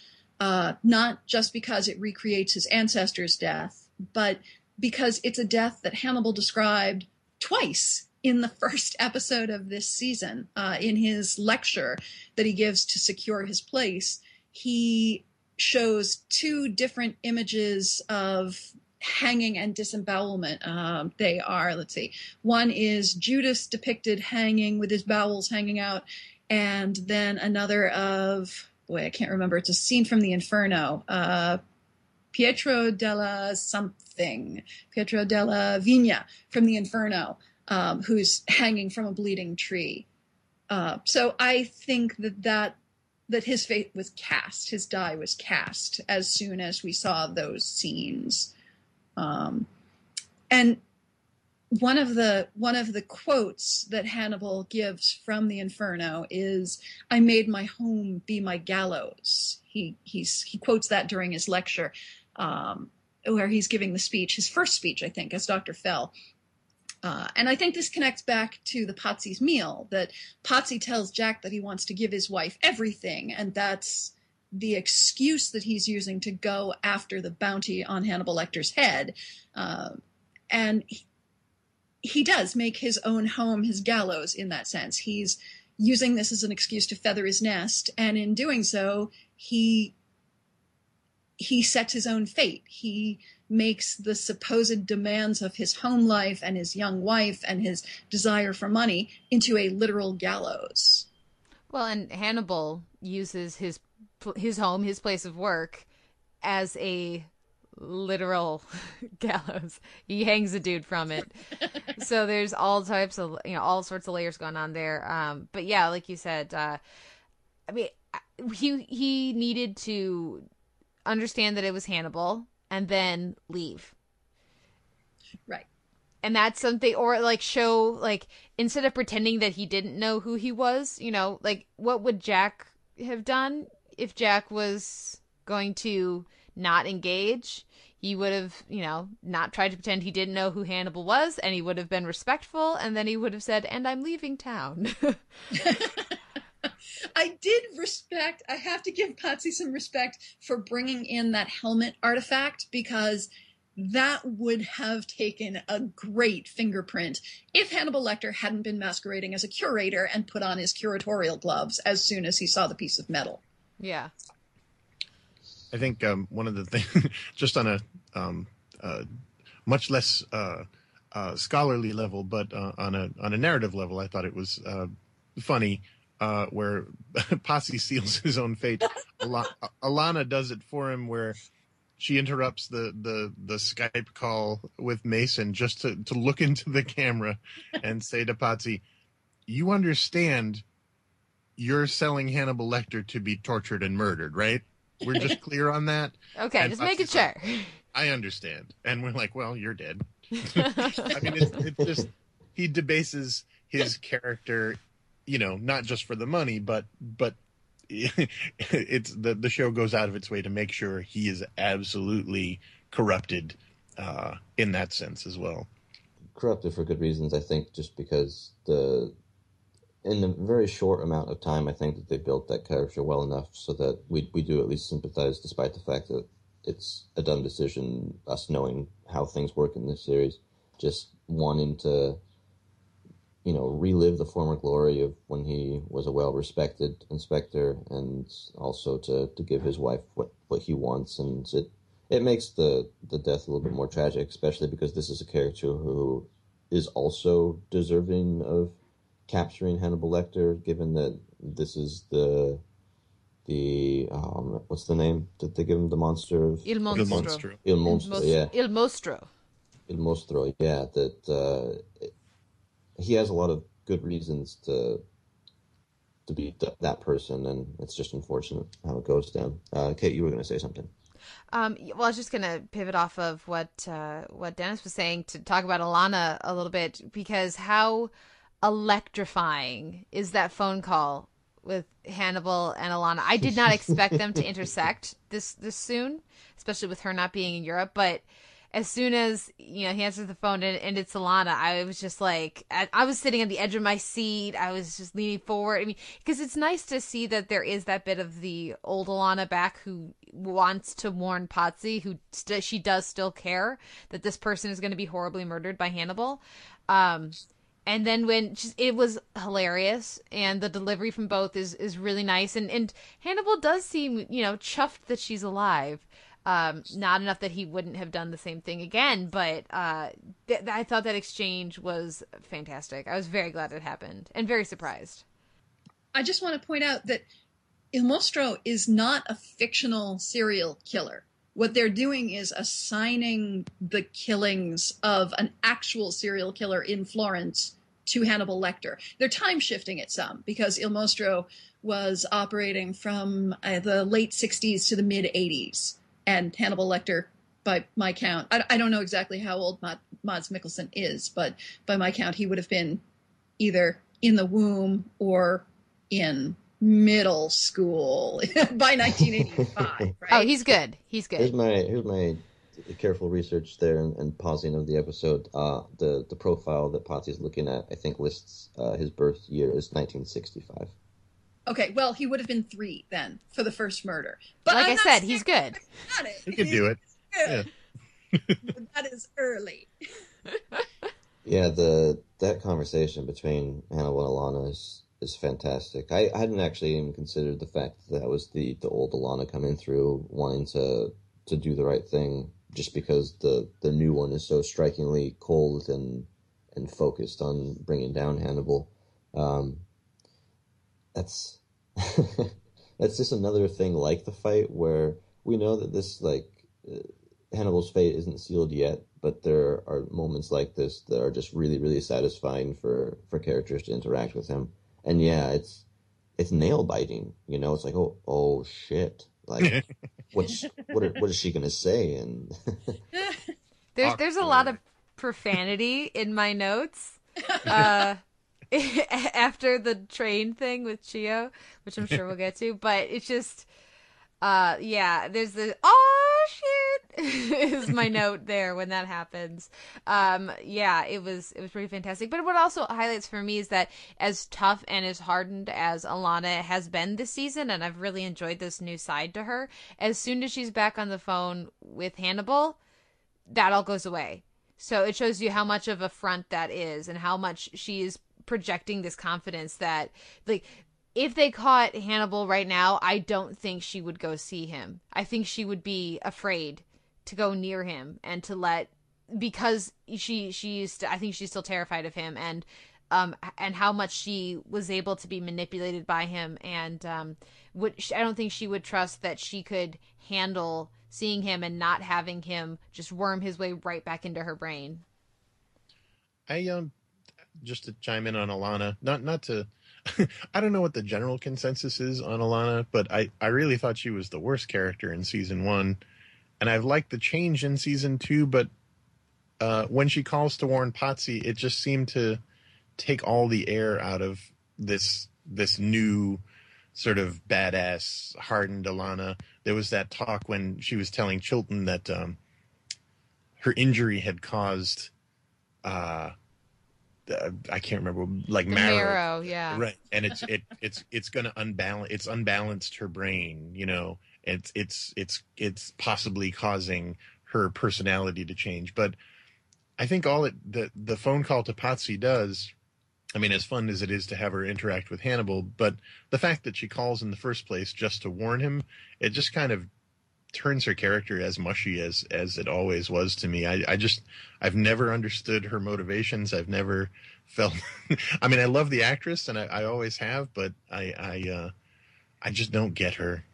C: uh, not just because it recreates his ancestor's death, but because it's a death that Hannibal described twice in the [laughs] first episode of this season. Uh, in his lecture that he gives to secure his place, he shows two different images of hanging and disembowelment. Um, they are, let's see, one is Judas depicted hanging with his bowels hanging out, and then another of, boy, I can't remember, it's a scene from the Inferno. Uh, Pietro della something, Pietro della Vigna from the Inferno, um, who's hanging from a bleeding tree. Uh, so I think that that that his fate was cast, his die was cast as soon as we saw those scenes. Um, and one of the one of the quotes that Hannibal gives from the Inferno is "I made my home be my gallows." He he's he quotes that during his lecture, um, where he's giving the speech, his first speech, I think, as Dr. Fell. Uh, and I think this connects back to the Pazzi's meal that Pazzi tells Jack that he wants to give his wife everything, and that's the excuse that he's using to go after the bounty on Hannibal Lecter's head. Uh, and he, he does make his own home his gallows in that sense. He's using this as an excuse to feather his nest, and in doing so, he he sets his own fate. He makes the supposed demands of his home life and his young wife and his desire for money into a literal gallows.
D: Well, and Hannibal uses his his home, his place of work, as a literal [laughs] gallows. He hangs a dude from it. [laughs] so there's all types of you know all sorts of layers going on there. Um, but yeah, like you said, uh, I mean, he he needed to understand that it was Hannibal and then leave.
C: Right.
D: And that's something, or like show, like, instead of pretending that he didn't know who he was, you know, like, what would Jack have done if Jack was going to not engage? He would have, you know, not tried to pretend he didn't know who Hannibal was, and he would have been respectful, and then he would have said, and I'm leaving town. [laughs]
C: I did respect, I have to give Pazzi some respect for bringing in that helmet artifact because that would have taken a great fingerprint if Hannibal Lecter hadn't been masquerading as a curator and put on his curatorial gloves as soon as he saw the piece of metal.
D: Yeah.
B: I think um, one of the things, [laughs] just on a um, uh, much less uh, uh, scholarly level, but uh, on a on a narrative level, I thought it was uh, funny uh, where [laughs] Pazzi seals his own fate. Al- Alana does it for him, where she interrupts the, the, the Skype call with Mason just to, to look into the camera and say to Pazzi, You understand you're selling Hannibal Lecter to be tortured and murdered, right? We're just clear on that.
D: Okay, and just make it sure.
B: I understand. And we're like, Well, you're dead. [laughs] I mean, it's, it's just, he debases his character you know, not just for the money, but but [laughs] it's the the show goes out of its way to make sure he is absolutely corrupted uh, in that sense as well.
A: Corrupted for good reasons, I think, just because the in a very short amount of time, I think that they built that character well enough so that we we do at least sympathize, despite the fact that it's a dumb decision. Us knowing how things work in this series, just wanting to you know, relive the former glory of when he was a well-respected inspector, and also to, to give his wife what, what he wants, and it it makes the the death a little bit more tragic, especially because this is a character who is also deserving of capturing Hannibal Lecter, given that this is the the um, what's the name? that they give him the monster of
D: Il Monstro? Il Monstro.
A: Il Monstro, yeah.
D: Il Mostro.
A: Il Mostro, yeah. That uh, he has a lot of good reasons to to be th- that person, and it's just unfortunate how it goes down. Uh, Kate, you were going to say something.
D: Um, well, I was just gonna pivot off of what uh, what Dennis was saying to talk about Alana a little bit because how electrifying is that phone call with Hannibal and Alana. I did not expect them to [laughs] intersect this this soon, especially with her not being in Europe, but as soon as you know he answers the phone and, and it's Alana, I was just like, I, I, was sitting on the edge of my seat. I was just leaning forward. I mean, because it's nice to see that there is that bit of the old Alana back who wants to warn Pazzi, who st- she does still care that this person is going to be horribly murdered by Hannibal. Um, and then when just, it was hilarious and the delivery from both is is really nice and and Hannibal does seem you know chuffed that she's alive um, not enough that he wouldn't have done the same thing again, but uh, th- I thought that exchange was fantastic. I was very glad it happened and very surprised.
C: I just want to point out that Il Mostro is not a fictional serial killer. What they're doing is assigning the killings of an actual serial killer in Florence to Hannibal Lecter. They're time shifting it some because Il Mostro was operating from uh, the late 60s to the mid 80s and Hannibal Lecter, by my count, I, I don't know exactly how old Mad, Mads Mikkelsen is, but by my count, he would have been either in the womb or in middle school [laughs] by 1985. [laughs] Right?
D: Oh, he's good. He's good.
A: Here's my here's my careful research there and, and pausing of the episode. Uh, the the profile that Pazzi is looking at, I think, lists uh, his birth year as 1965.
C: Okay, well, he would have been three then for the first murder. But
D: like
C: I'm
D: i said, he's good.
C: It.
B: He could do it.
C: Yeah. [laughs] that is early.
A: yeah, the that conversation between Hannibal and Alana is is fantastic. I, hadn't actually even considered the fact that, that was the the old Alana coming through, wanting to to do the right thing, just because the the new one is so strikingly cold and and focused on bringing down Hannibal. Um, that's [laughs] that's just another thing like the fight where we know that this like uh, Hannibal's fate isn't sealed yet, but there are moments like this that are just really really satisfying for for characters to interact with him. And yeah, it's it's nail biting. You know, it's like oh oh shit, like [laughs] what's what are, what is she gonna say? And [laughs]
D: there's there's a lot of profanity in my notes. [laughs] Uh, after the train thing with Chiyoh, which I'm sure we'll get to, but it's just, uh, yeah, there's the oh shit [laughs] is my note there when that happens. Um, yeah, it was it was pretty fantastic. But what also highlights for me is that as tough and as hardened as Alana has been this season, and I've really enjoyed this new side to her. As soon as she's back on the phone with Hannibal, that all goes away. So it shows you how much of a front that is and how much she is projecting this confidence that like if they caught Hannibal right now, I don't think she would go see him. I think she would be afraid to go near him and to let because she she's I think she's still terrified of him and um and how much she was able to be manipulated by him and um would I don't think she would trust that she could handle seeing him and not having him just worm his way right back into her brain.
B: I um just to chime in on Alana, not not to [laughs] I don't know what the general consensus is on Alana, but I, I really thought she was the worst character in season one. And I've liked the change in season two, but uh, when she calls to warn Pazzi, it just seemed to take all the air out of this this new sort of badass hardened Alana. There was that talk when she was telling Chilton that um, her injury had caused uh, uh, I can't remember like marrow.
D: marrow. yeah.
B: Right. And it's it it's it's going to unbalance it's unbalanced her brain, you know. It's it's it's it's possibly causing her personality to change. But I think all it the the phone call to Pazzi does I mean, as fun as it is to have her interact with Hannibal, but the fact that she calls in the first place just to warn him, it just kind of turns her character as mushy as as it always was to me. I, I just I've never understood her motivations. I've never [laughs] felt. I mean, I love the actress, and I, I always have, but I I uh, I just don't get her.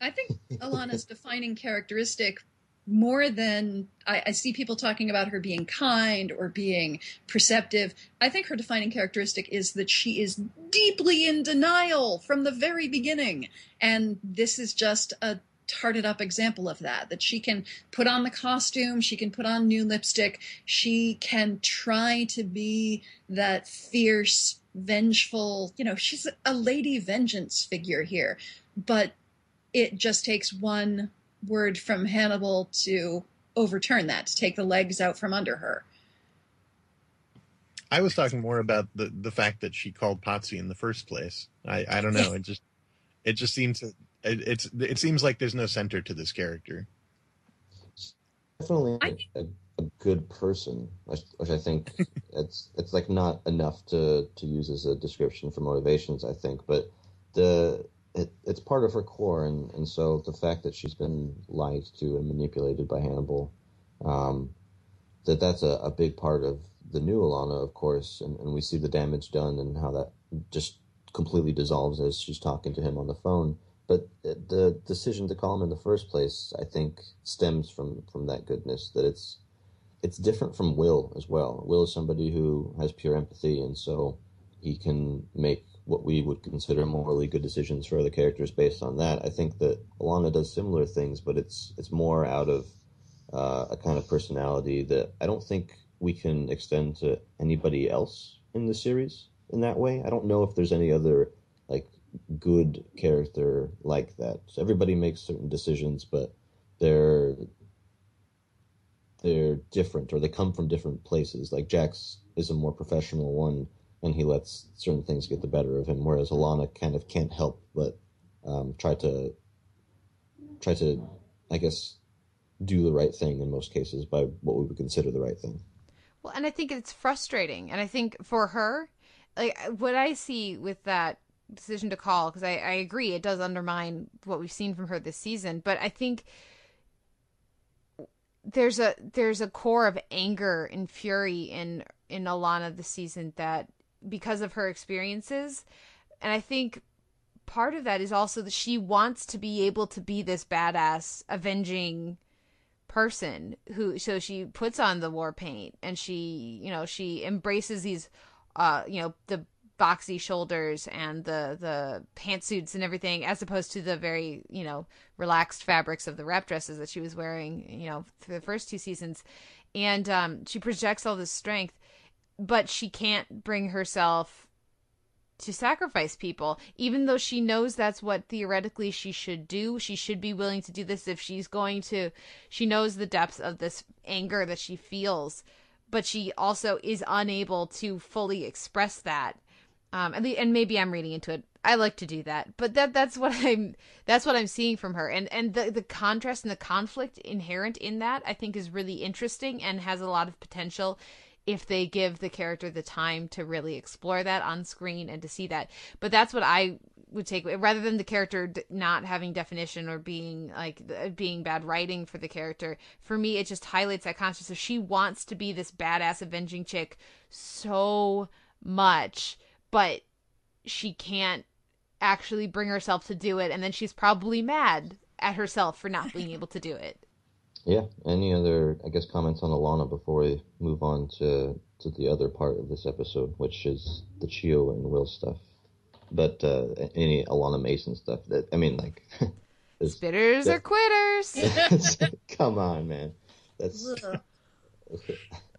C: I think Alana's defining characteristic more than I, I, see people talking about her being kind or being perceptive. I think her defining characteristic is that she is deeply in denial from the very beginning. And this is just a tarted up example of that that she can put on the costume she can put on new lipstick she can try to be that fierce vengeful you know she's a lady vengeance figure here but it just takes one word from Hannibal to overturn that, to take the legs out from under her.
B: I was talking more about the the fact that she called Pazzi in the first place. I I don't know. [laughs] It just it just seems to, it, it's it seems like there's no center to this character.
A: Definitely a, a good person, which, which I think [laughs] it's it's like not enough to to use as a description for motivations. I think, but the it, it's part of her core, and, and so the fact that she's been lied to and manipulated by Hannibal, um, that that's a, a big part of the new Alana, of course, and, and we see the damage done and how that just completely dissolves as she's talking to him on the phone. But the decision to call him in the first place, I think, stems from from that goodness. That it's it's different from Will as well. Will is somebody who has pure empathy, and so he can make what we would consider morally good decisions for other characters based on that. I think that Alana does similar things, but it's it's more out of uh, a kind of personality that I don't think we can extend to anybody else in the series in that way. I don't know if there's any other good character like that. So everybody makes certain decisions, but they're they're different or they come from different places. Like Jax is a more professional one and he lets certain things get the better of him. Whereas Alana kind of can't help but um, try to try to, I guess, do the right thing in most cases by what we would consider the right thing.
D: Well, and I think it's frustrating, and I think for her, like what I see with that decision to call, because I, I agree it does undermine what we've seen from her this season, but I think there's a there's a core of anger and fury in in Alana this season that because of her experiences. And I think part of that is also that she wants to be able to be this badass avenging person who so she puts on the war paint and she you know she embraces these uh you know the boxy shoulders and the the pantsuits and everything as opposed to the very you know relaxed fabrics of the rep dresses that she was wearing you know for the first two seasons. And um she projects all this strength but she can't bring herself to sacrifice people. Even though she knows that's what theoretically she should do she should be willing to do this if she's going to. She knows the depths of this anger that she feels but she also is unable to fully express that um and, the, and maybe i'm reading into it i like to do that but that that's what [laughs] i'm that's what i'm seeing from her and and the the contrast and the conflict inherent in that i think is really interesting and has a lot of potential if they give the character the time to really explore that on screen and to see that. But that's what I would take rather than the character not having definition or being like being bad writing for the character. For me, it just highlights that consciousness. She wants to be this badass avenging chick so much, but she can't actually bring herself to do it, and then she's probably mad at herself for not being able to do it. [laughs]
A: Yeah. Any other, I guess, comments on alana before we move on to to the other part of this episode, which is the Chiyoh and Will stuff. But uh, any alana Mason stuff that I mean, like, [laughs]
D: spitters that, or quitters. [laughs]
A: come on, man. That's.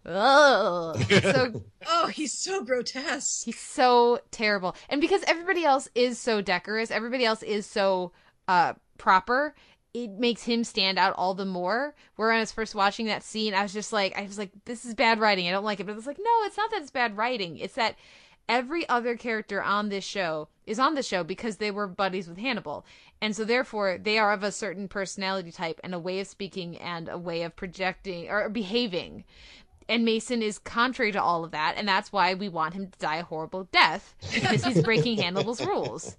D: Oh, [laughs] so
C: oh, he's so grotesque.
D: He's so terrible, and because everybody else is so decorous, everybody else is so uh proper it makes him stand out all the more. Where I was first watching that scene, I was just like, I was like, this is bad writing. I don't like it. But it's like, no, it's not that it's bad writing. It's that every other character on this show is on the show because they were buddies with Hannibal. And so therefore they are of a certain personality type and a way of speaking and a way of projecting or behaving and Mason is contrary to all of that, and that's why we want him to die a horrible death because he's breaking Hannibal's rules.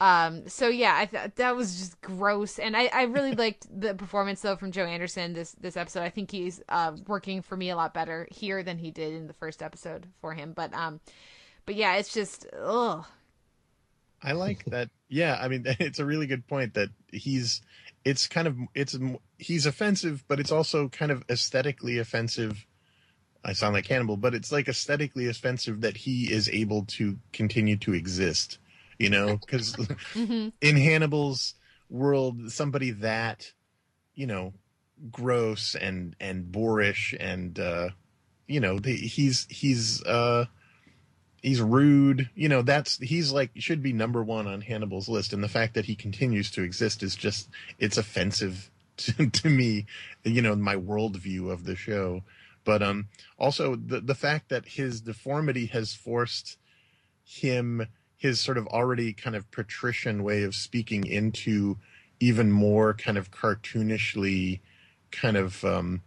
D: Um, so yeah, I that was just gross, and I, I really liked the performance though from Joe Anderson this this episode. I think he's uh, working for me a lot better here than he did in the first episode for him. But um, but yeah, it's just ugh.
B: I like that. Yeah, I mean, [laughs] it's a really good point that he's it's kind of it's he's offensive, but it's also kind of aesthetically offensive. I sound like Hannibal, but it's like aesthetically offensive that he is able to continue to exist. You know, because [laughs] mm-hmm. in Hannibal's world, somebody that you know gross and and boorish and uh, you know the, he's he's uh, he's rude. You know, that's he's like should be number one on Hannibal's list, and the fact that he continues to exist is just it's offensive [laughs] to, to me. You know, my worldview of the show, but um, also the the fact that his deformity has forced him his sort of already kind of patrician way of speaking into even more kind of cartoonishly kind of um,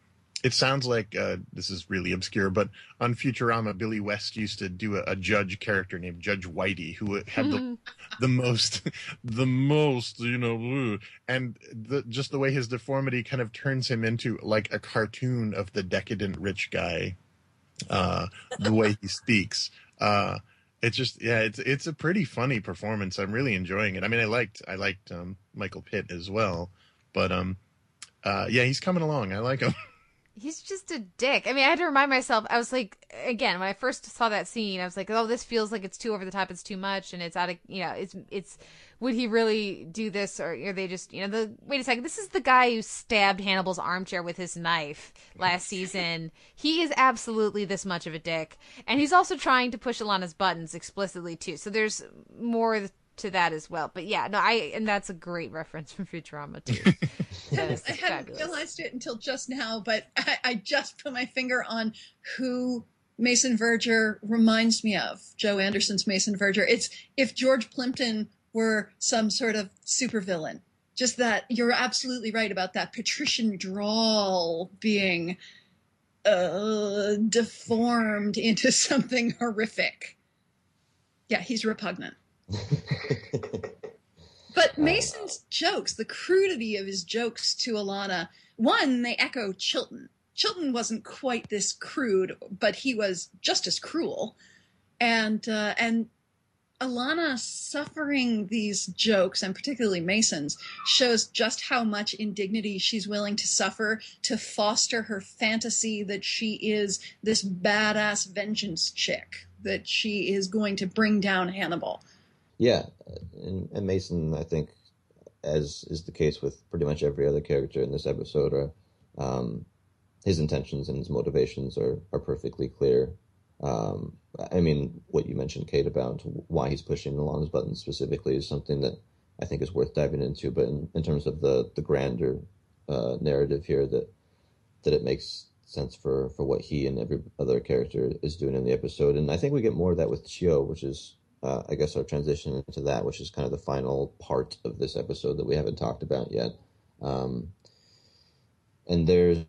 B: it sounds like uh, this is really obscure, but on Futurama, Billy West used to do a, a judge character named Judge Whitey, who had the, [laughs] the most, the most, you know, and the, just the way his deformity kind of turns him into like a cartoon of the decadent rich guy, uh, the way he speaks. Uh, it's just, yeah, it's it's a pretty funny performance. I'm really enjoying it. I mean, I liked I liked um, Michael Pitt as well, but um, uh, yeah, he's coming along. I like him. [laughs]
D: he's just a dick. I mean, I had to remind myself. I was like, again, when I first saw that scene, I was like, oh, this feels like it's too over the top. It's too much, and it's out of, you know, it's it's. Would he really do this, or are they just, you know, the wait a second? This is the guy who stabbed Hannibal's armchair with his knife last [laughs] season. He is absolutely this much of a dick, and he's also trying to push Alana's buttons explicitly too. So there's more to that as well. But yeah, no, I and that's a great reference from Futurama too. [laughs]
C: yes, I hadn't realized it until just now, but I, I, just put my finger on who Mason Verger reminds me of. Joe Anderson's Mason Verger. It's if George Plimpton were some sort of supervillain. Just that you're absolutely right about that patrician drawl being uh, deformed into [laughs] something horrific. Yeah, he's repugnant. [laughs] but Mason's jokes, the crudity of his jokes to Alana, one, they echo Chilton. Chilton wasn't quite this crude, but he was just as cruel. And uh, and Alana suffering these jokes, and particularly Mason's, shows just how much indignity she's willing to suffer to foster her fantasy that she is this badass vengeance chick, that she is going to bring down Hannibal.
A: Yeah, and, and Mason, I think, as is the case with pretty much every other character in this episode, um, his intentions and his motivations are are perfectly clear. Um, I mean, what you mentioned, Kate, about why he's pushing the Alana's buttons specifically is something that I think is worth diving into. But in, in terms of the the grander uh, narrative here, that that it makes sense for for what he and every other character is doing in the episode, and I think we get more of that with Chiyoh, which is uh, I guess our transition into that, which is kind of the final part of this episode that we haven't talked about yet. Um, and there's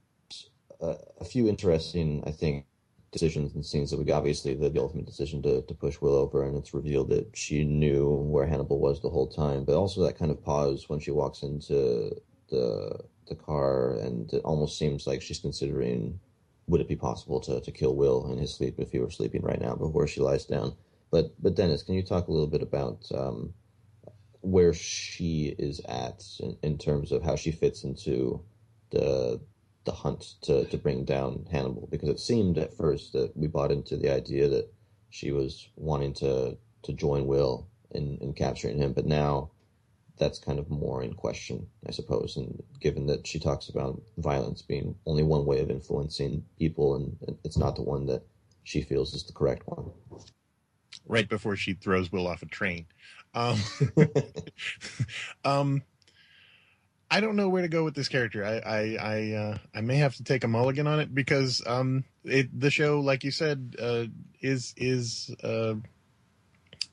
A: a, a, few interesting, I think, decisions and scenes that we obviously the, the ultimate decision to, to push Will over, and it's revealed that she knew where Hannibal was the whole time, but also that kind of pause when she walks into the the car, and it almost seems like she's considering would it be possible to, to kill Will in his sleep if he were sleeping right now before she lies down. But but Dennis, can you talk a little bit about um, where she is at in, in, terms of how she fits into the the hunt to, to bring down Hannibal? Because it seemed at first that we bought into the idea that she was wanting to to join Will in, in capturing him, but now that's kind of more in question, I suppose. And given that she talks about violence being only one way of influencing people, and it's not the one that she feels is the correct one
B: right before she throws Will off a train. Um, [laughs] um, I don't know where to go with this character. I I I, uh, I may have to take a mulligan on it because um, it the show, like you said, uh, is is uh,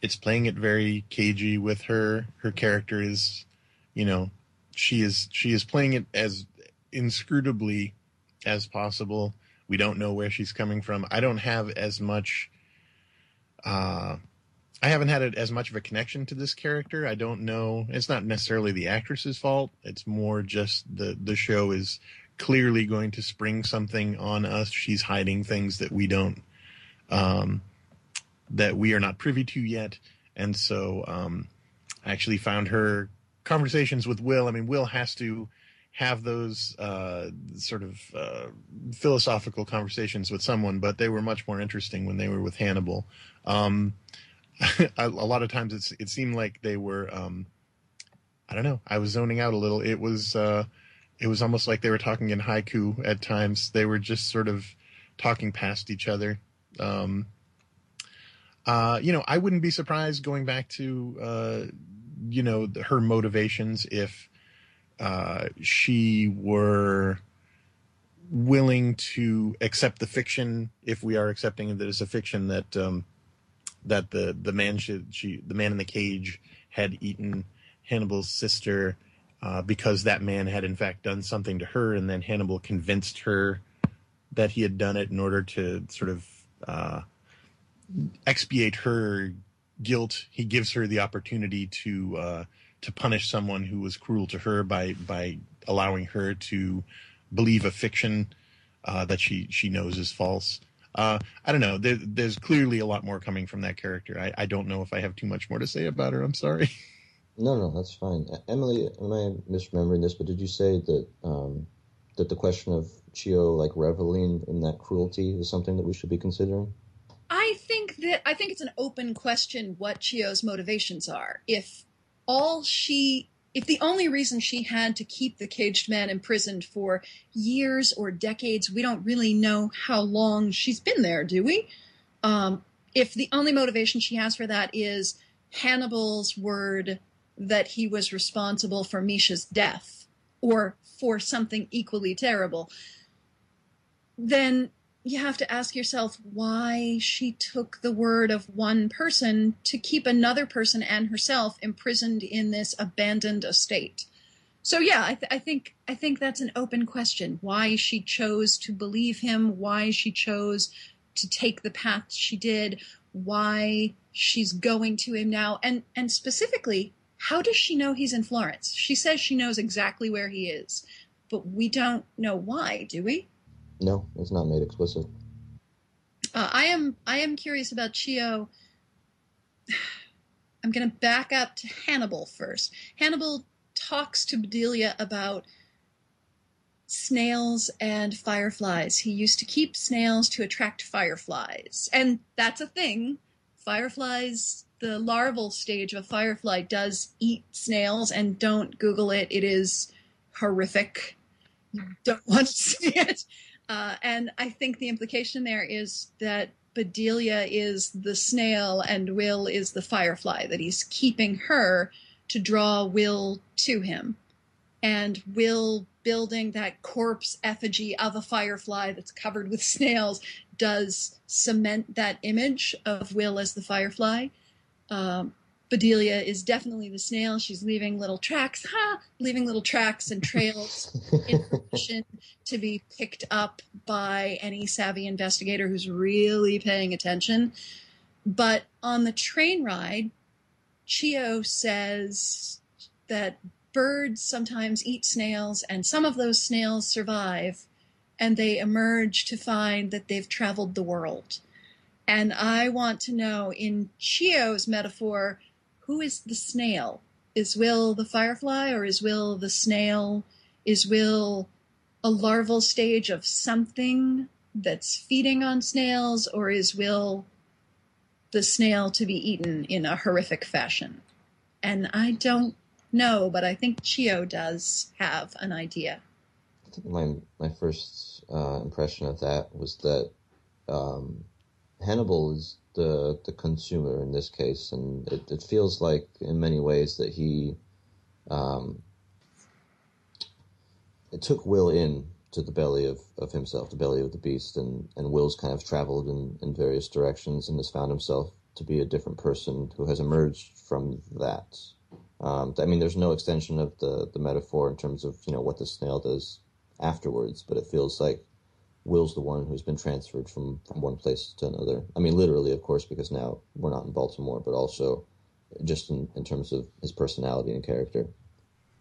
B: it's playing it very cagey with her. Her character is, you know, she is she is playing it as inscrutably as possible. We don't know where she's coming from. I don't have as much uh, I haven't had as much of a connection to this character. I don't know. It's not necessarily the actress's fault. It's more just the the show is clearly going to spring something on us. She's hiding things that we don't, um, that we are not privy to yet. And so, um, I actually found her conversations with Will. I mean, Will has to have those uh, sort of uh, philosophical conversations with someone, but they were much more interesting when they were with Hannibal. Um, [laughs] a, lot of times it seemed like they were, um, I don't know, I was zoning out a little. It was, uh, it was almost like they were talking in haiku at times. They were just sort of talking past each other. Um, uh, you know, I wouldn't be surprised going back to, uh, you know, her motivations if, uh, she were willing to accept the fiction, if we are accepting that it's a fiction that um, that the the man should she the man in the cage had eaten Hannibal's sister uh, because that man had in fact done something to her, and then Hannibal convinced her that he had done it in order to sort of uh, expiate her guilt. He gives her the opportunity to uh, to punish someone who was cruel to her by by allowing her to believe a fiction uh, that she she knows is false. Uh, I don't know. There, there's clearly a lot more coming from that character. I, I don't know if I have too much more to say about her. I'm sorry. [laughs]
A: No, no, that's fine. Emily, am I misremembering this? But did you say that um, that the question of Chiyoh like reveling in that cruelty is something that we should be considering?
C: I think that I think it's an open question what Chiyoh's motivations are. If all she if the only reason she had to keep the caged man imprisoned for years or decades, we don't really know how long she's been there, do we? Um, if the only motivation she has for that is Hannibal's word that he was responsible for Misha's death or for something equally terrible, then you have to ask yourself why she took the word of one person to keep another person and herself imprisoned in this abandoned estate. So yeah, I, th- I, think I think that's an open question. Why she chose to believe him, why she chose to take the path she did, why she's going to him now, and and specifically, how does she know he's in Florence? She says she knows exactly where he is, but we don't know why, do we?
A: No, it's not made explicit.
C: Uh, I am I am curious about Chiyoh. [sighs] I'm going to back up to Hannibal first. Hannibal talks to Bedelia about snails and fireflies. He used to keep snails to attract fireflies, and that's a thing. Fireflies, the larval stage of a firefly, does eat snails, and don't Google it. It is horrific. You don't [laughs] want to see it. Uh, and I think the implication there is that Bedelia is the snail and Will is the firefly, that he's keeping her to draw Will to him. And Will building that corpse effigy of a firefly that's covered with [laughs] snails does cement that image of Will as the firefly. Um, Bedelia is definitely the snail. She's leaving little tracks, ha, leaving little tracks and trails, [laughs] information to be picked up by any savvy investigator who's really paying attention. But on the train ride, Chiyoh says that birds sometimes eat snails, and some of those snails survive, and they emerge to find that they've traveled the world. And I want to know, in Chiyoh's metaphor, who is the snail? Is Will the firefly or is Will the snail? Is Will a larval stage of something that's feeding on snails or is Will the snail to be eaten in a horrific fashion? And I don't know, but I think Chiyoh does have an idea.
A: My my first uh, impression of that was that um, Hannibal is the the consumer in this case, and it, it feels like in many ways that he um, it took Will in to the belly of, of himself, the belly of the beast, and, and Will's kind of traveled in, in various directions and has found himself to be a different person who has emerged from that. Um, I mean, there's no extension of the, the metaphor in terms of you know what the snail does afterwards, but it feels like Will's the one who's been transferred from, from one place to another. I mean, literally, of course, because now we're not in Baltimore, but also just in, in terms of his personality and character.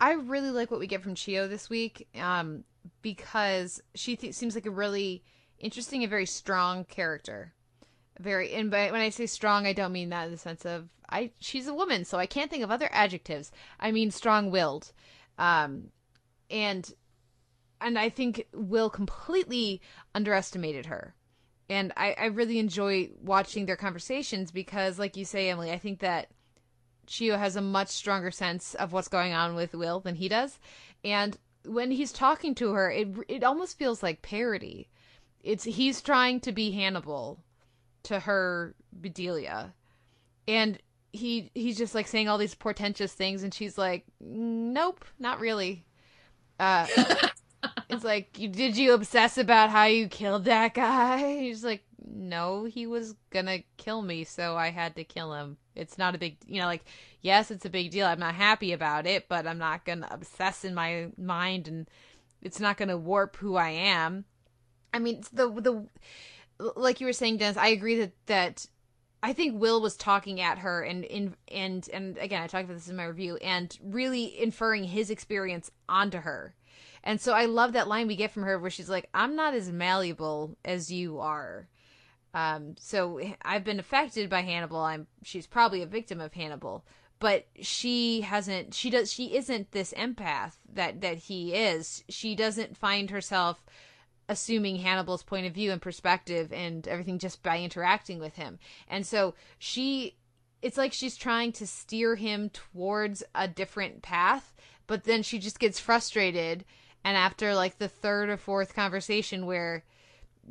D: I really like what we get from Chiyoh this week um, because she th- seems like a really interesting and very strong character. Very, and by, when I say strong, I don't mean that in the sense of I she's a woman, so I can't think of other adjectives. I mean strong-willed. Um and and I think Will completely underestimated her. And I, I really enjoy watching their conversations because, like you say, Emily, I think that Chiyoh has a much stronger sense of what's going on with Will than he does. And when he's talking to her, it it almost feels like parody. It's he's trying to be Hannibal to her Bedelia. And he he's just like saying all these portentous things and she's like, "Nope, not really." Uh it's like, did you obsess about how you killed that guy? [laughs] He's like, no, he was gonna kill me, so I had to kill him. It's not a big, you know, like, yes, it's a big deal. I'm not happy about it, but I'm not gonna obsess in my mind, and it's not gonna warp who I am. I mean, the the like you were saying, Dennis. I agree that that I think Will was talking at her and in and and again, I talked about this in my review, and really inferring his experience onto her and so I love that line we get from her where she's like, I'm not as malleable as you are. Um, so I've been affected by Hannibal. I'm she's probably a victim of Hannibal, but she hasn't she does she isn't this empath that that he is. She doesn't find herself assuming Hannibal's point of view and perspective and everything just by interacting with him. And so she it's like she's trying to steer him towards a different path, but then she just gets frustrated and after like the third or fourth conversation where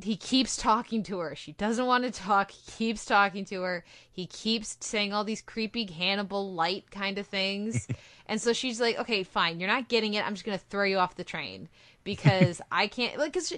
D: he keeps talking to her, she doesn't want to talk. He keeps talking to her. He keeps saying all these creepy Hannibal light kind of things. [laughs] and so she's like, okay, fine. You're not getting it. I'm just going to throw you off the train because [laughs] I can't, like, cause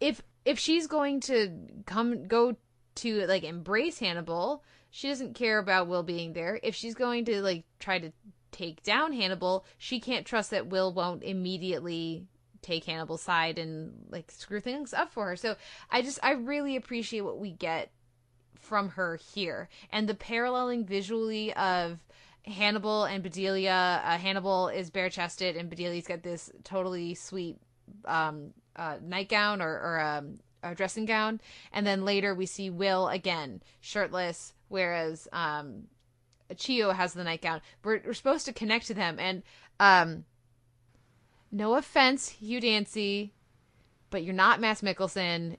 D: if, if she's going to come, go to like embrace Hannibal, she doesn't care about Will being there. If she's going to like try to take down Hannibal, she can't trust that Will won't immediately take Hannibal's side and like screw things up for her. So I just I really appreciate what we get from her here and the paralleling visually of Hannibal and Bedelia. Uh, Hannibal is bare chested and Bedelia's got this totally sweet um, uh, nightgown or, or um, a dressing gown, and then later we see Will again shirtless, whereas um, Chiyoh has the nightgown. We're, we're supposed to connect to them, and um, no offense, Hugh Dancy, but you're not Mads Mikkelsen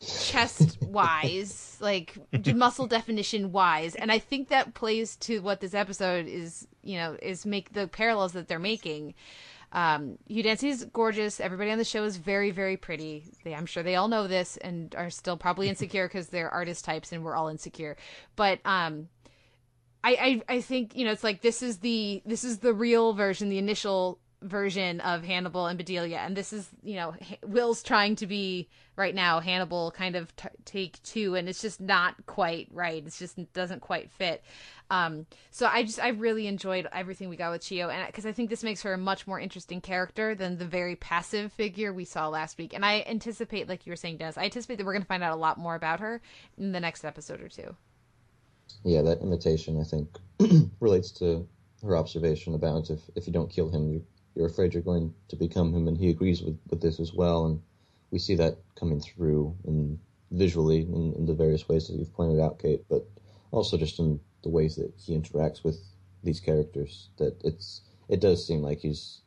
D: chest wise, [laughs] like muscle definition wise. And I think that plays to what this episode is, you know, is make the parallels that they're making. Um, Hugh Dancy's gorgeous. Everybody on the show is very, very pretty. They, I'm sure they all know this and are still probably insecure because they're artist types and we're all insecure. But um, I, I, I think you know it's like this is the this is the real version, the initial version of Hannibal and Bedelia, and this is you know Will's trying to be right now Hannibal kind of t- take two, and it's just not quite right. It just doesn't quite fit. Um, so I just I really enjoyed everything we got with Chiyoh, and because I think this makes her a much more interesting character than the very passive figure we saw last week. And I anticipate, like you were saying, Dennis, I anticipate that we're going to find out a lot more about her in the next episode or two.
A: Yeah, that imitation I think [clears throat] relates to her observation about if if you don't kill him, you you're afraid you're going to become him, and he agrees with, with this as well. And we see that coming through in visually in, in the various ways that you've pointed out, Kate, but also just in the ways that he interacts with these characters. That it's it does seem like he's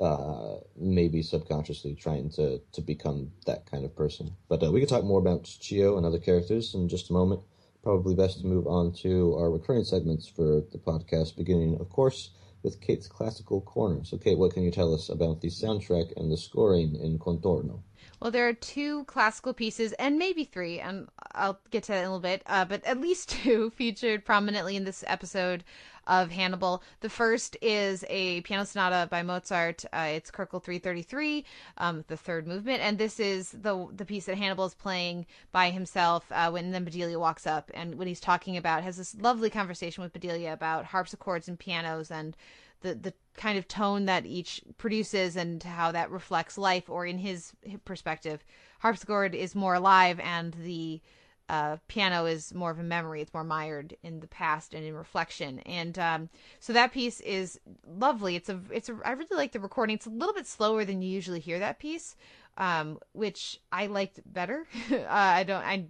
A: uh, maybe subconsciously trying to to become that kind of person. But uh, we can talk more about Chiyoh and other characters in just a moment. Probably best to move on to our recurring segments for the podcast, beginning, of course, with Kate's classical corner. So, Kate, what can you tell us about the soundtrack and the scoring in Contorno?
D: Well, there are two classical pieces, and maybe three, and I'll get to that in a little bit, uh, but at least [laughs] two featured prominently in this episode of Hannibal. The first is a piano sonata by Mozart. Uh, it's Köchel 333, um, the third movement, and this is the the piece that Hannibal is playing by himself uh, when then Bedelia walks up, and when he's talking about has this lovely conversation with Bedelia about harpsichords and pianos and the the kind of tone that each produces and how that reflects life, or in his perspective, harpsichord is more alive and the uh, piano is more of a memory. It's more mired in the past and in reflection. And um, so that piece is lovely. It's a, it's a, I really like the recording. It's a little bit slower than you usually hear that piece, um, which I liked better. [laughs] uh, I don't, I,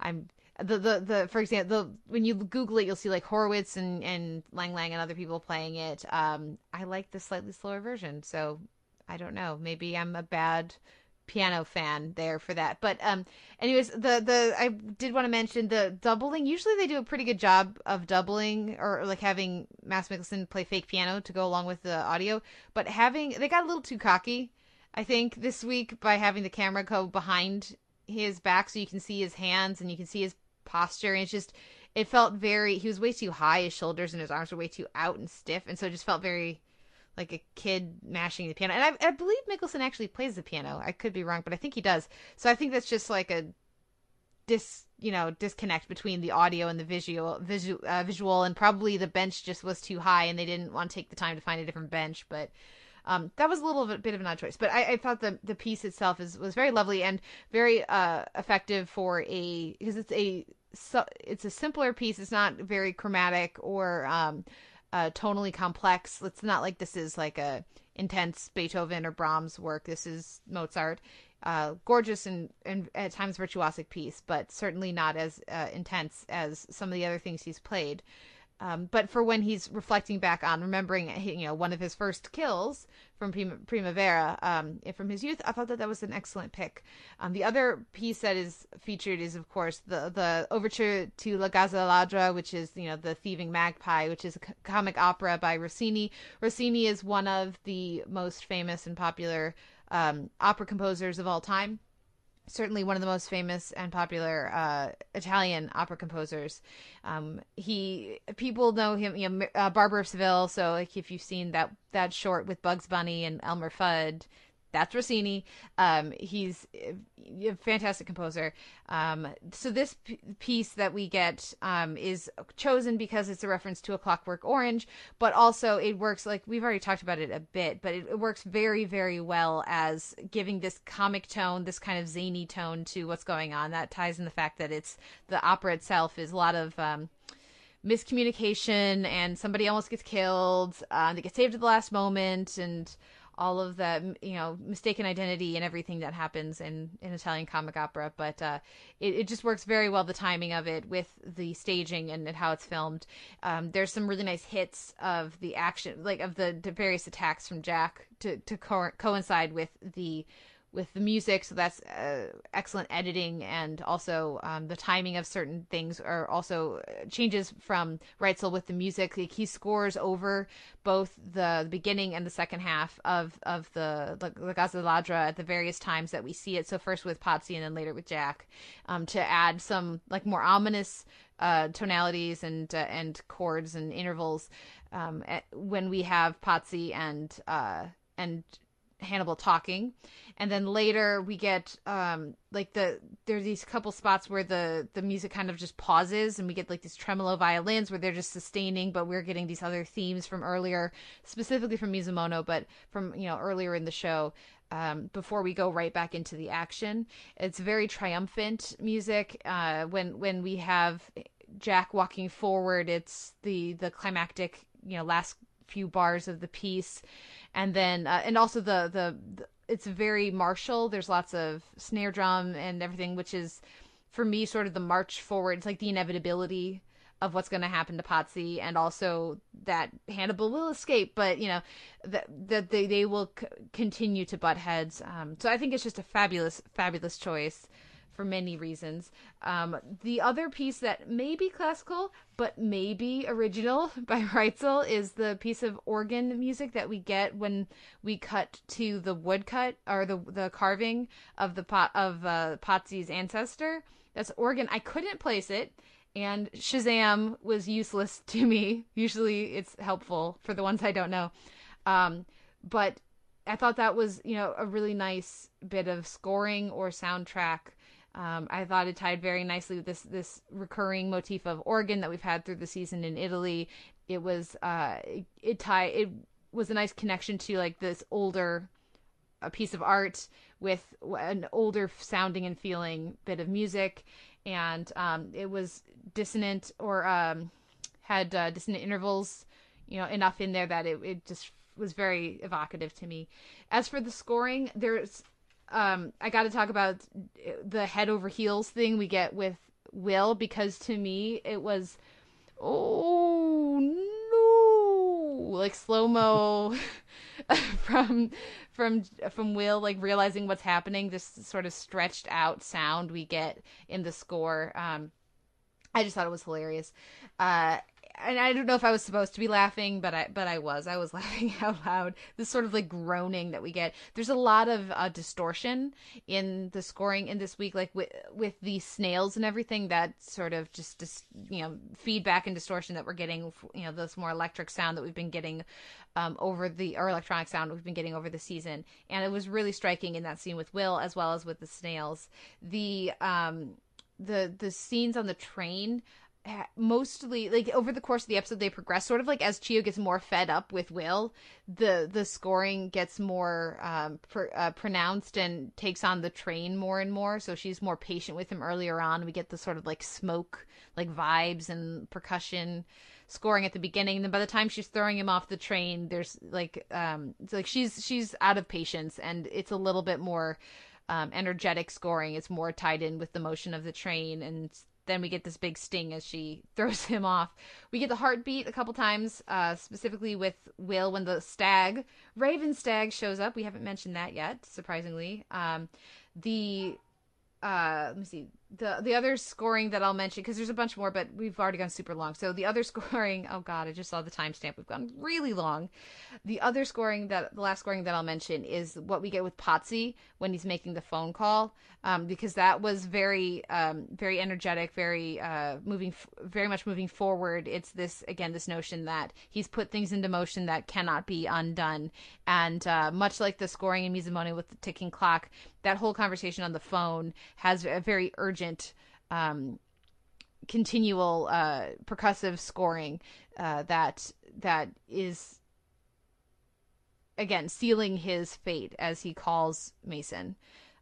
D: I'm, the the the for example the when you google it you'll see like horowitz and and lang lang and other people playing it um i like the slightly slower version so i don't know maybe i'm a bad piano fan there for that. But um anyways the the i did want to mention the doubling. Usually they do a pretty good job of doubling or like having Mads Mikkelsen play fake piano to go along with the audio but having they got a little too cocky i think this week by having the camera go behind his back so you can see his hands and you can see his posture. And it's just it felt very he was way too high his shoulders and his arms were way too out and stiff and so it just felt very like a kid mashing the piano. And I, I believe Mikkelsen actually plays the piano. I could be wrong but I think he does. So I think that's just like a dis you know disconnect between the audio and the visual visual uh, visual. And probably the bench just was too high and they didn't want to take the time to find a different bench. But um, that was a little bit of an odd choice, but I, I, thought the the piece itself is was very lovely and very uh, effective for a because it's a it's a simpler piece. It's not very chromatic or um, uh, tonally complex. It's not like this is like a intense Beethoven or Brahms work. This is Mozart. Uh, gorgeous and, and at times virtuosic piece, but certainly not as uh, intense as some of the other things he's played. Um, but for when he's reflecting back on remembering, you know, one of his first kills from Primavera um, from his youth, I thought that that was an excellent pick. Um, the other piece that is featured is, of course, the the overture to La Gazza Ladra, which is you know the thieving magpie, which is a comic opera by Rossini. Rossini is one of the most famous and popular um, opera composers of all time certainly one of the most famous and popular uh, Italian opera composers. Um, he people know him, you know, uh, Barber of Seville. So like if you've seen that that short with Bugs Bunny and Elmer Fudd, that's Rossini. Um, he's a fantastic composer. Um, so this p- piece that we get um, is chosen because it's a reference to A Clockwork Orange, but also it works like we've already talked about it a bit, but it, it works very, very well as giving this comic tone, this kind of zany tone to what's going on. That ties in the fact that it's the opera itself is a lot of um, miscommunication and somebody almost gets killed. Uh, they get saved at the last moment and all of the you know mistaken identity and everything that happens in in Italian comic opera. But uh, it, it just works very well the timing of it with the staging and, and how it's filmed. Um, there's some really nice hits of the action, like of the, the various attacks from Jack to to co- coincide with the with the music so that's uh, excellent editing and also um, the timing of certain things are also uh, changes from Reitzell with the music. Like he scores over both the, beginning and the second half of of the La Gazza Ladra at the various times that we see it. So first with Pazzi and then later with Jack um, to add some like more ominous uh, tonalities and uh, and chords and intervals um, at, when we have Pazzi and uh, and Hannibal talking, and then later we get um like the there's these couple spots where the the music kind of just pauses and we get like these tremolo violins where they're just sustaining, but we're getting these other themes from earlier, specifically from Mizumono, but from you know earlier in the show. Um, before we go right back into the action, it's very triumphant music. Uh, when when we have Jack walking forward, it's the the climactic you know last few bars of the piece and then uh, and also the, the, the it's very martial. There's lots of snare drum and everything, which is for me sort of the march forward. It's like the inevitability of what's going to happen to Pazzi, and also that Hannibal will escape, but you know that that they they will c- continue to butt heads. Um, so I think it's just a fabulous fabulous choice for many reasons. Um, the other piece that may be classical but may be original [laughs] by Reitzell is the piece of organ music that we get when we cut to the woodcut or the the carving of the pot of uh, ancestor. That's organ. I couldn't place it and Shazam was useless [laughs] to me. Usually it's helpful for the ones I don't know. Um, but I thought that was, you know, a really nice bit of scoring or soundtrack um, I thought it tied very nicely with this this recurring motif of organ that we've had through the season in Italy. It was uh, it, it tie it was a nice connection to like this older a piece of art with an older sounding and feeling bit of music, and um, it was dissonant or um, had uh, dissonant intervals, you know, enough in there that it, it just was very evocative to me. As for the scoring, there's um, I got to talk about the head over heels thing we get with Will because to me it was oh no like slow mo [laughs] from from from Will like realizing what's happening this sort of stretched out sound we get in the score. Um I just thought it was hilarious. Uh and I don't know if I was supposed to be laughing, but I but I was. I was [laughs] laughing out loud. This sort of like groaning that we get. There's a lot of uh, distortion in the scoring in this week, like with with the snails and everything. That sort of just, just you know feedback and distortion that we're getting. You know this more electric sound that we've been getting um, over the or electronic sound we've been getting over the season, and it was really striking in that scene with Will as well as with the snails. The um the the scenes on the train mostly like over the course of the episode they progress sort of like as Chiyoh gets more fed up with Will the the scoring gets more um pr- uh, pronounced and takes on the train more and more. So she's more patient with him earlier on. We get the sort of like smoke like vibes and percussion scoring at the beginning. And then by the time she's throwing him off the train there's like um it's like she's she's out of patience and it's a little bit more um, energetic scoring. It's more tied in with the motion of the train and then we get this big sting as she [laughs] throws him off. We get the heartbeat a couple times, uh, specifically with Will when the stag, Raven Stag, shows up. We haven't mentioned that yet, surprisingly. Um, the uh, let me see the the other scoring that I'll mention because there's a bunch more, but we've already gone super long. So the other [laughs] scoring, oh god, I just saw the timestamp. We've gone really long. The other scoring that the last scoring that I'll mention is what we get with Pazzi when he's making the phone call, um, because that was very um, very energetic, very uh, moving, very much moving forward. It's this again this notion that he's put things into motion that cannot be undone, and uh, much like the scoring in Mizumono with the ticking clock, that whole conversation on the phone has a very urgent um, continual uh, percussive scoring uh, that that is again sealing his fate as he calls Mason.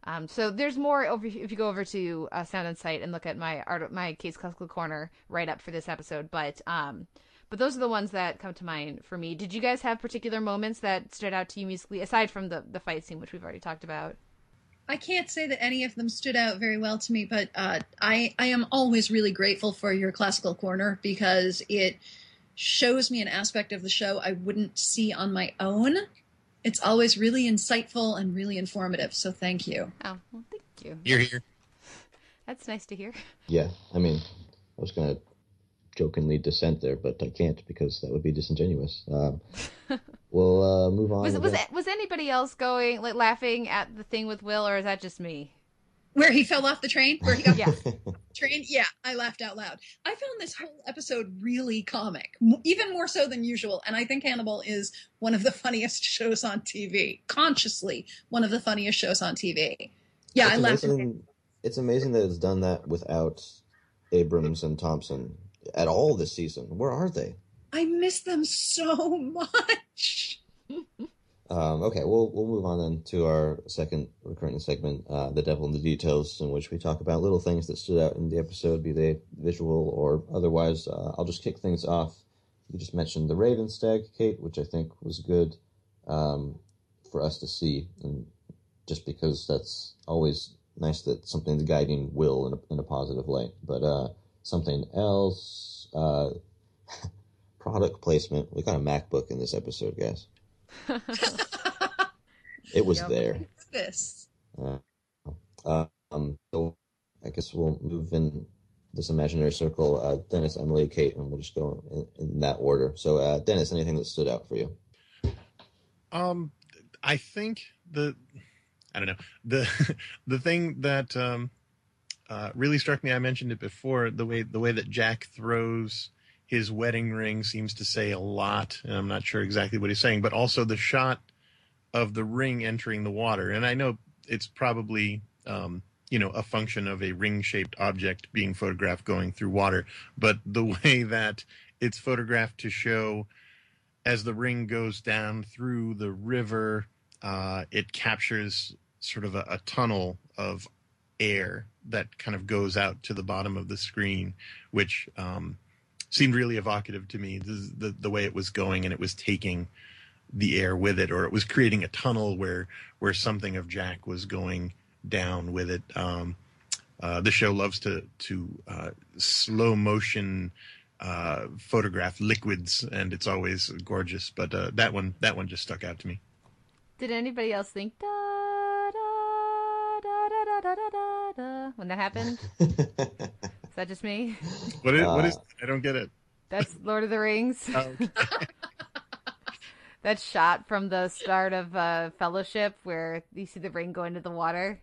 D: Um, so there's more over if you go over to uh, Sound on Sight and look at my art my case classical corner right up for this episode. But um, but those are the ones that come to mind for me. Did you guys have particular moments that stood out to you musically aside from the the fight scene, which we've already talked about?
C: I can't say that any of them stood out very well to me, but uh, I I am always really grateful for your classical corner because it shows me an aspect of the show I wouldn't see on my own. It's always really insightful and really informative. So thank you.
D: Oh, well, thank you.
B: You're here.
D: That's nice to hear.
A: Yeah, I mean, I was gonna jokingly dissent there, but I can't because that would be disingenuous. Um, [laughs] we'll uh, move on.
D: Was was
A: that.
D: was anybody else going like laughing at the thing with Will, or is that just me?
C: Where he fell off the train, where he got
D: Yeah.
C: train. Yeah, I laughed out loud. I found this whole episode really comic, even more so than usual. And I think Hannibal is one of the funniest [laughs] shows on TV, consciously one of the funniest shows on TV. Yeah,
A: it's
C: I laughed.
A: Amazing, it's amazing that it's done that without Abrams and Thompson at all this season. Where are they?
C: I miss them so much.
A: Um, okay, we'll we'll move on then to our second recurring segment, uh, the devil in the details, in which we talk about little things that stood out in the episode, be they visual or otherwise. Uh, I'll just kick things off. You just mentioned the Raven Stag, Kate, which I think was good um, for us to see, and just because that's always nice that something's guiding Will in a, in a positive light. But uh, something else, uh, [laughs] product placement. We got a MacBook in this episode, guys. [laughs] It was
D: Yep.
A: there.
C: This?
A: Uh, um, so I guess we'll move in this imaginary circle. Uh, Dennis, Emily, Kate, and we'll just go in, in that order. So, uh, Dennis, anything that stood out for you?
B: Um, I think the I don't know the [laughs] the thing that um, uh, really struck me. I mentioned it before. The way the way that Jack throws his wedding ring seems to say a lot. And I'm not sure exactly what he's saying, but also the shot of the ring entering the water. And I know it's probably um, you know a function of a ring shaped object being photographed going through water, but the [laughs] way that it's photographed to show as the ring goes down through the river, uh, it captures sort of a, a tunnel of air that kind of goes out to the bottom of the screen, which um, seemed really evocative to me. The, the the way it was going and it was taking the air with it, or it was creating a tunnel where where something of Jack was going down with it. Um, Uh, the show loves to to uh, slow motion uh, photograph liquids, and it's always gorgeous. But uh, that one that one just stuck out to me.
D: Did anybody else think da da da da da da da da when that happened? Is that just me?
B: What is, what is
A: Uh,
B: I don't get it.
D: That's Lord of the Rings.
B: Oh, okay. [laughs]
D: that shot from the start of uh, Fellowship where you see the ring go into the water.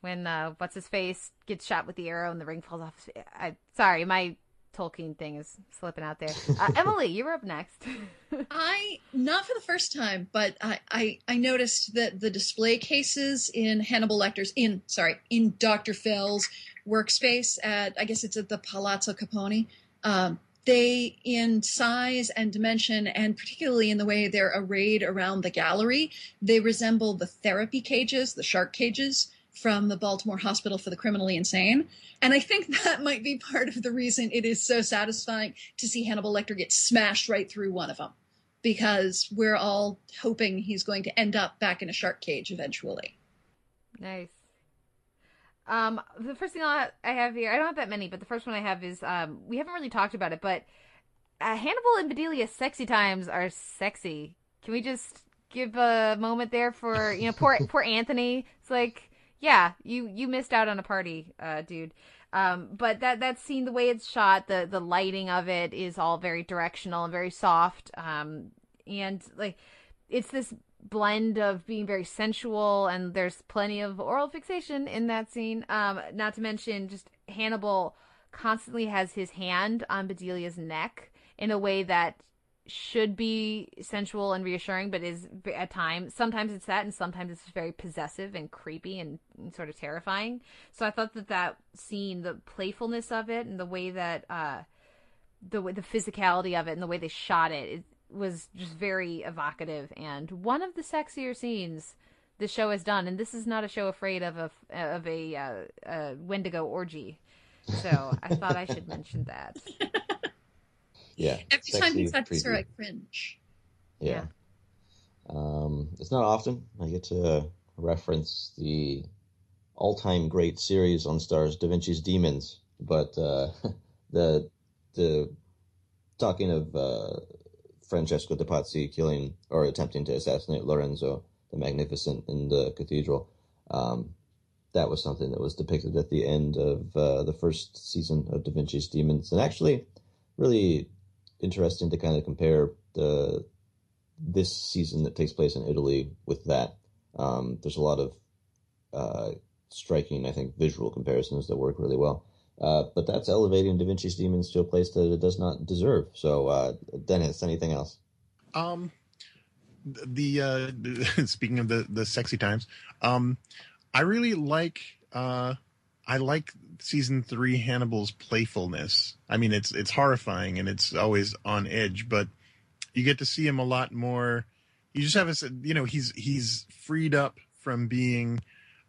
D: When uh, what's his face gets shot with the arrow and the ring falls off. His I, sorry, my Tolkien thing is slipping out there. Uh, [laughs] Emily, you were up next. [laughs]
C: I not for the first time, but I, I I noticed that the display cases in Hannibal Lecter's in sorry in Doctor Fell's workspace at I guess it's at the Palazzo Capponi. Um, they in size and dimension, and particularly in the way they're arrayed around the gallery, they resemble the therapy cages, the shark cages from the Baltimore Hospital for the Criminally Insane. And I think that [laughs] might be part of the reason it is so satisfying to see Hannibal Lecter get smashed right through one of them because we're all hoping he's going to end up back in a shark cage eventually.
D: Nice. Um, the first thing I have here, I don't have that many, but the first one I have is um, we haven't really talked about it, but uh, Hannibal and Bedelia's sexy times are sexy. Can we just give a moment there for you know poor poor Anthony? It's like, yeah, you you missed out on a party, uh, dude. Um, but that that scene, the way it's shot, the the lighting of it is all very directional and very soft. Um, and like it's this blend of being very sensual and there's plenty of oral fixation in that scene um not to mention just hannibal constantly has his hand on bedelia's neck in a way that should be sensual and reassuring but is at times sometimes it's that and sometimes it's very possessive and creepy and, and sort of terrifying so i thought that that scene the playfulness of it and the way that uh the the physicality of it and the way they shot it, it was just very evocative and one of the sexier scenes the show has done. And this is not a show afraid of a of a, uh, a Wendigo orgy. So I thought I should mention that. [laughs]
A: yeah.
C: Every time he touches her. I cringe.
A: Yeah. Um, it's not often I get to reference the all-time great series on Starz, Da Vinci's Demons, but uh, [laughs] the the talking of uh, Francesco de Pazzi killing or attempting to assassinate Lorenzo the Magnificent in the cathedral. Um, that was something that was depicted at the end of uh, the first season of Da Vinci's Demons, and actually, really interesting to kind of compare the this season that takes place in Italy with that. Um, there's a lot of uh, striking, I think, visual comparisons that work really well. Uh, but that's elevating Da Vinci's Demons to a place that it does not deserve. So, uh, Dennis, anything else?
B: Um, the uh, [laughs] speaking of the the sexy times, um, I really like uh, I like season three Hannibal's playfulness. I mean, it's it's horrifying and it's always on edge, but you get to see him a lot more. You just have a you know he's he's freed up from being.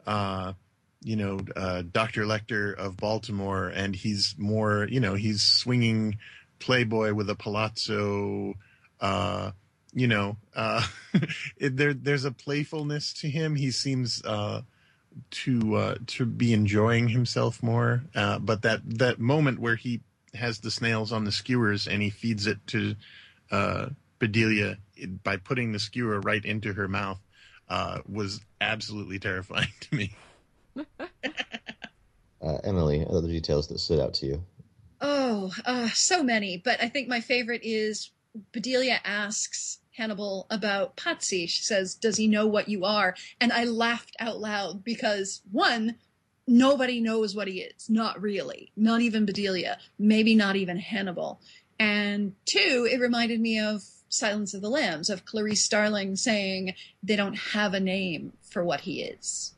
B: Uh, you know, uh, Dr. Lecter of Baltimore, and he's more, you know, he's swinging Playboy with a palazzo, uh, you know, uh, [laughs] it, there, there's a playfulness to him. He seems, uh, to, uh, to be enjoying himself more. Uh, but that, that moment where he has the snails on the skewers and he feeds it to, uh, Bedelia by putting the skewer right into her mouth, uh, was absolutely terrifying to me. [laughs]
A: Uh, Emily, other details that stood out to you?
C: Oh, uh, so many. But I think my favorite is Bedelia asks Hannibal about Pazzi. She says, Does he know what you are? And I laughed out loud because, one, nobody knows what he is. Not really. Not even Bedelia. Maybe not even Hannibal. And two, it reminded me of Silence of the Lambs, of Clarice Starling saying they don't have a name for what he is.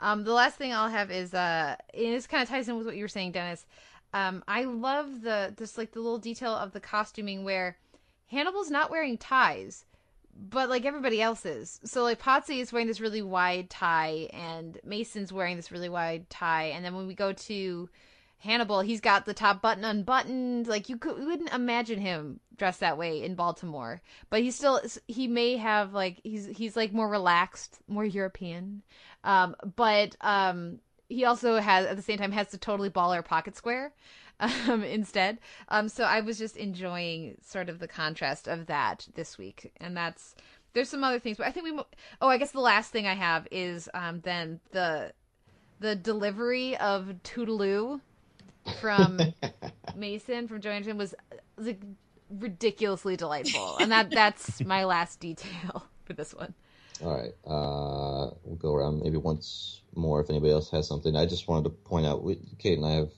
D: Um, the last thing I'll have is uh, and this kind of ties in with what you were saying, Dennis. Um, I love the just like the little detail of the costuming where Hannibal's not wearing ties, but like everybody else is. So like Pazzi is wearing this really wide tie, and Mason's wearing this really wide tie, and then when we go to Hannibal, he's got the top button unbuttoned. Like you, could, wouldn't imagine him dressed that way in Baltimore, but he's still he may have like he's he's like more relaxed, more European. Um, but um, he also has at the same time has the totally baller pocket square um, instead. Um, so I was just enjoying sort of the contrast of that this week, and that's there's some other things, but I think we. Oh, I guess the last thing I have is um, then the the delivery of Toodaloo from [laughs] Mason from Joanne was, was like ridiculously delightful, and that that's my last detail [laughs] for this one.
A: All right, uh, we'll go around maybe once more if anybody else has something. I just wanted to point out, we, Kate and I have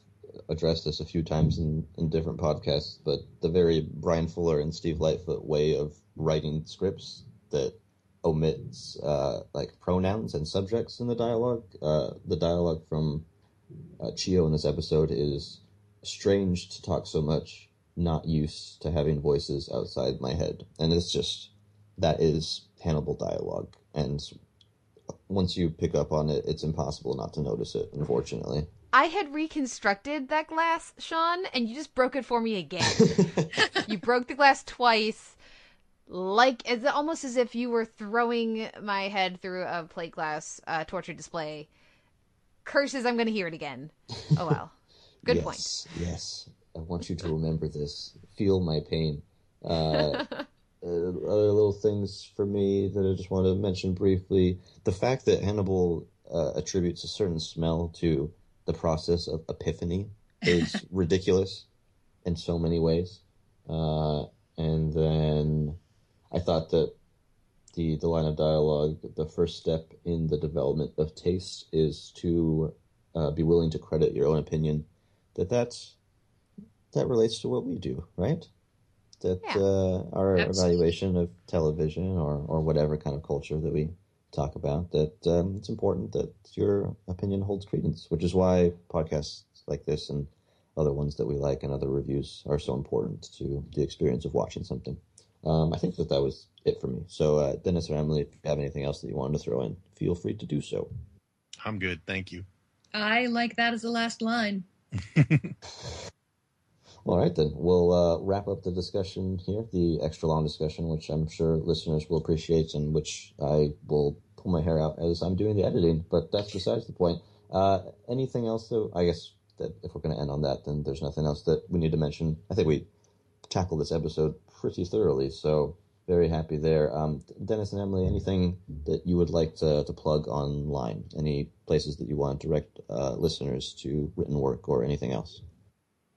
A: addressed this a few times in, in different podcasts, but the very Bryan Fuller and Steve Lightfoot way of writing scripts that omits uh, like pronouns and subjects in the dialogue. Uh, the dialogue from uh, Chiyoh in this episode is strange to talk so much, not used to having voices outside my head, and it's just that is Hannibal dialogue, and once you pick up on it, it's impossible not to notice it. Unfortunately.
D: I had reconstructed that glass, Sean, and you just broke it for me again. [laughs] you broke the glass twice like it's almost as if you were throwing my head through a plate glass uh, torture display. Curses! I'm going to hear it again. Oh well. [laughs] Good
A: yes,
D: point.
A: Yes, I want you to remember this. Feel my pain. Uh, [laughs] uh, other little things for me that I just want to mention briefly: the fact that Hannibal uh, attributes a certain smell to the process of epiphany is [laughs] ridiculous in so many ways. Uh, and then I thought that the the line of dialogue, the first step in the development of taste is to uh, be willing to credit your own opinion. That that's that relates to what we do, right? That
D: Yeah.
A: uh, our
C: Absolutely.
A: evaluation of television or or whatever kind of culture that we talk about. That um, it's important that your opinion holds credence, which is why podcasts like this and other ones that we like and other reviews are so important to the experience of watching something. Um, I think that that was it for me. So, uh, Dennis or Emily, if you have anything else that you wanted to throw in, feel free to do so.
B: I'm good, thank you.
C: I like that as the last line. [laughs]
A: All right, then we'll uh, wrap up the discussion here, the extra long discussion, which I'm sure listeners will appreciate, and which I will pull my hair out as I'm doing the editing. But that's besides the point. Uh, anything else, though? I guess that if we're going to end on that, then there's nothing else that we need to mention. I think we tackled this episode pretty thoroughly, so very happy there. Um, Dennis and Emily, anything that you would like to, to plug online? Any places that you want to direct uh, listeners to written work or anything else?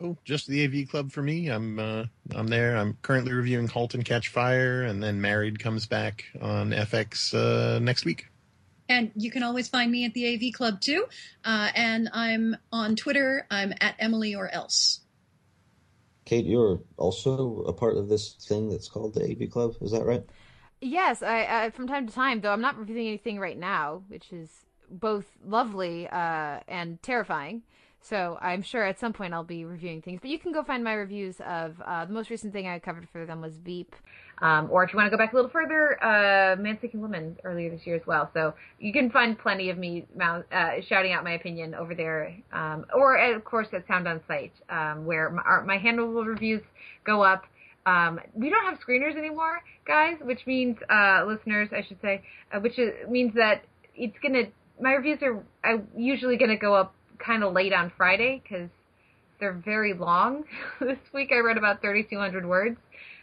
B: Oh, just the AV Club for me. I'm uh, I'm there. I'm currently reviewing *Halt and Catch Fire*, and then *Married* comes back on FX uh, next week.
C: And you can always find me at the AV Club too. Uh, and I'm on Twitter. I'm at Emily or else.
A: Kate, you're also a part of this thing that's called the AV Club. Is that right?
D: Yes, I, I from time to time, though I'm not reviewing anything right now, which is both lovely uh, and terrifying. So I'm sure at some point I'll be reviewing things. But you can go find my reviews of uh, the most recent thing I covered for them was Veep. Um, or if you want to go back a little further, uh, Man Seeking Woman earlier this year as well. So you can find plenty of me uh, shouting out my opinion over there. Um, or uh, of course at Sound on Sight, um, where my, our, my Hannibal reviews go up. Um, we don't have screeners anymore, guys, which means, uh, listeners, I should say, uh, which is, means that it's gonna, my reviews are uh, usually gonna go up kind of late on Friday because they're very long. [laughs] this week I read about 3,200 words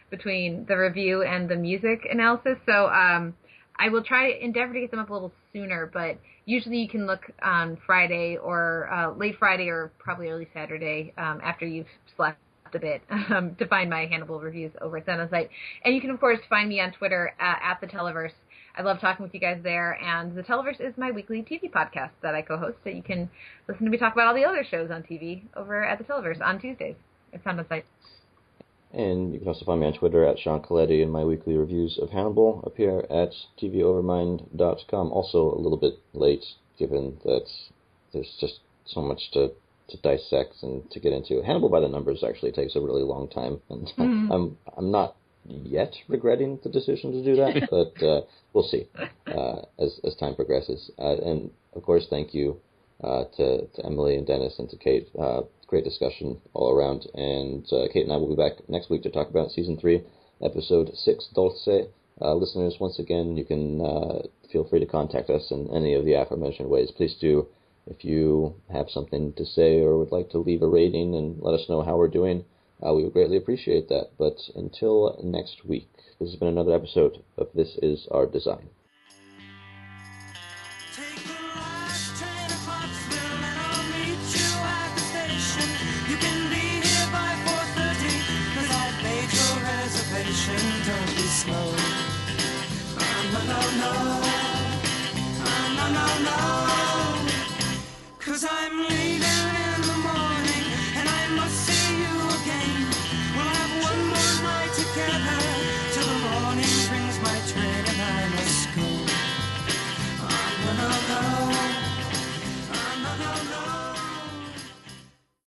D: between the review and the music analysis. So um, I will try to endeavor to get them up a little sooner, but usually you can look on Friday or uh, late Friday or probably early Saturday um, after you've slept a bit [laughs] um, to find my Hannibal reviews over at Sound Site. And you can, of course, find me on Twitter uh, at the Televerse. I love talking with you guys there, and the Televerse is my weekly TV podcast that I co-host. So you can listen to me talk about all the other shows on TV over at the Televerse on Tuesdays Sound on Sight.
A: And you can also find me on Twitter at Sean Colletti, and my weekly reviews of Hannibal appear at tvovermind.com. Also a little bit late, given that there's just so much to, to dissect and to get into. Hannibal by the numbers actually takes a really long time, and mm-hmm. I'm I'm not yet regretting the decision to do that, [laughs] but uh, we'll see uh, as as time progresses. Uh, and of course, thank you uh, to to Emily and Dennis and to Kate. Uh, great discussion all around. And uh, Kate and I will be back next week to talk about season three, episode six, Dolce. listeners, once again, you can feel free to contact us in any of the aforementioned ways. Please do.
E: If you have something to say or would like to leave a rating and let us know how we're doing, uh, we would greatly appreciate that. But until next week, this has been another episode of This Is Our Design.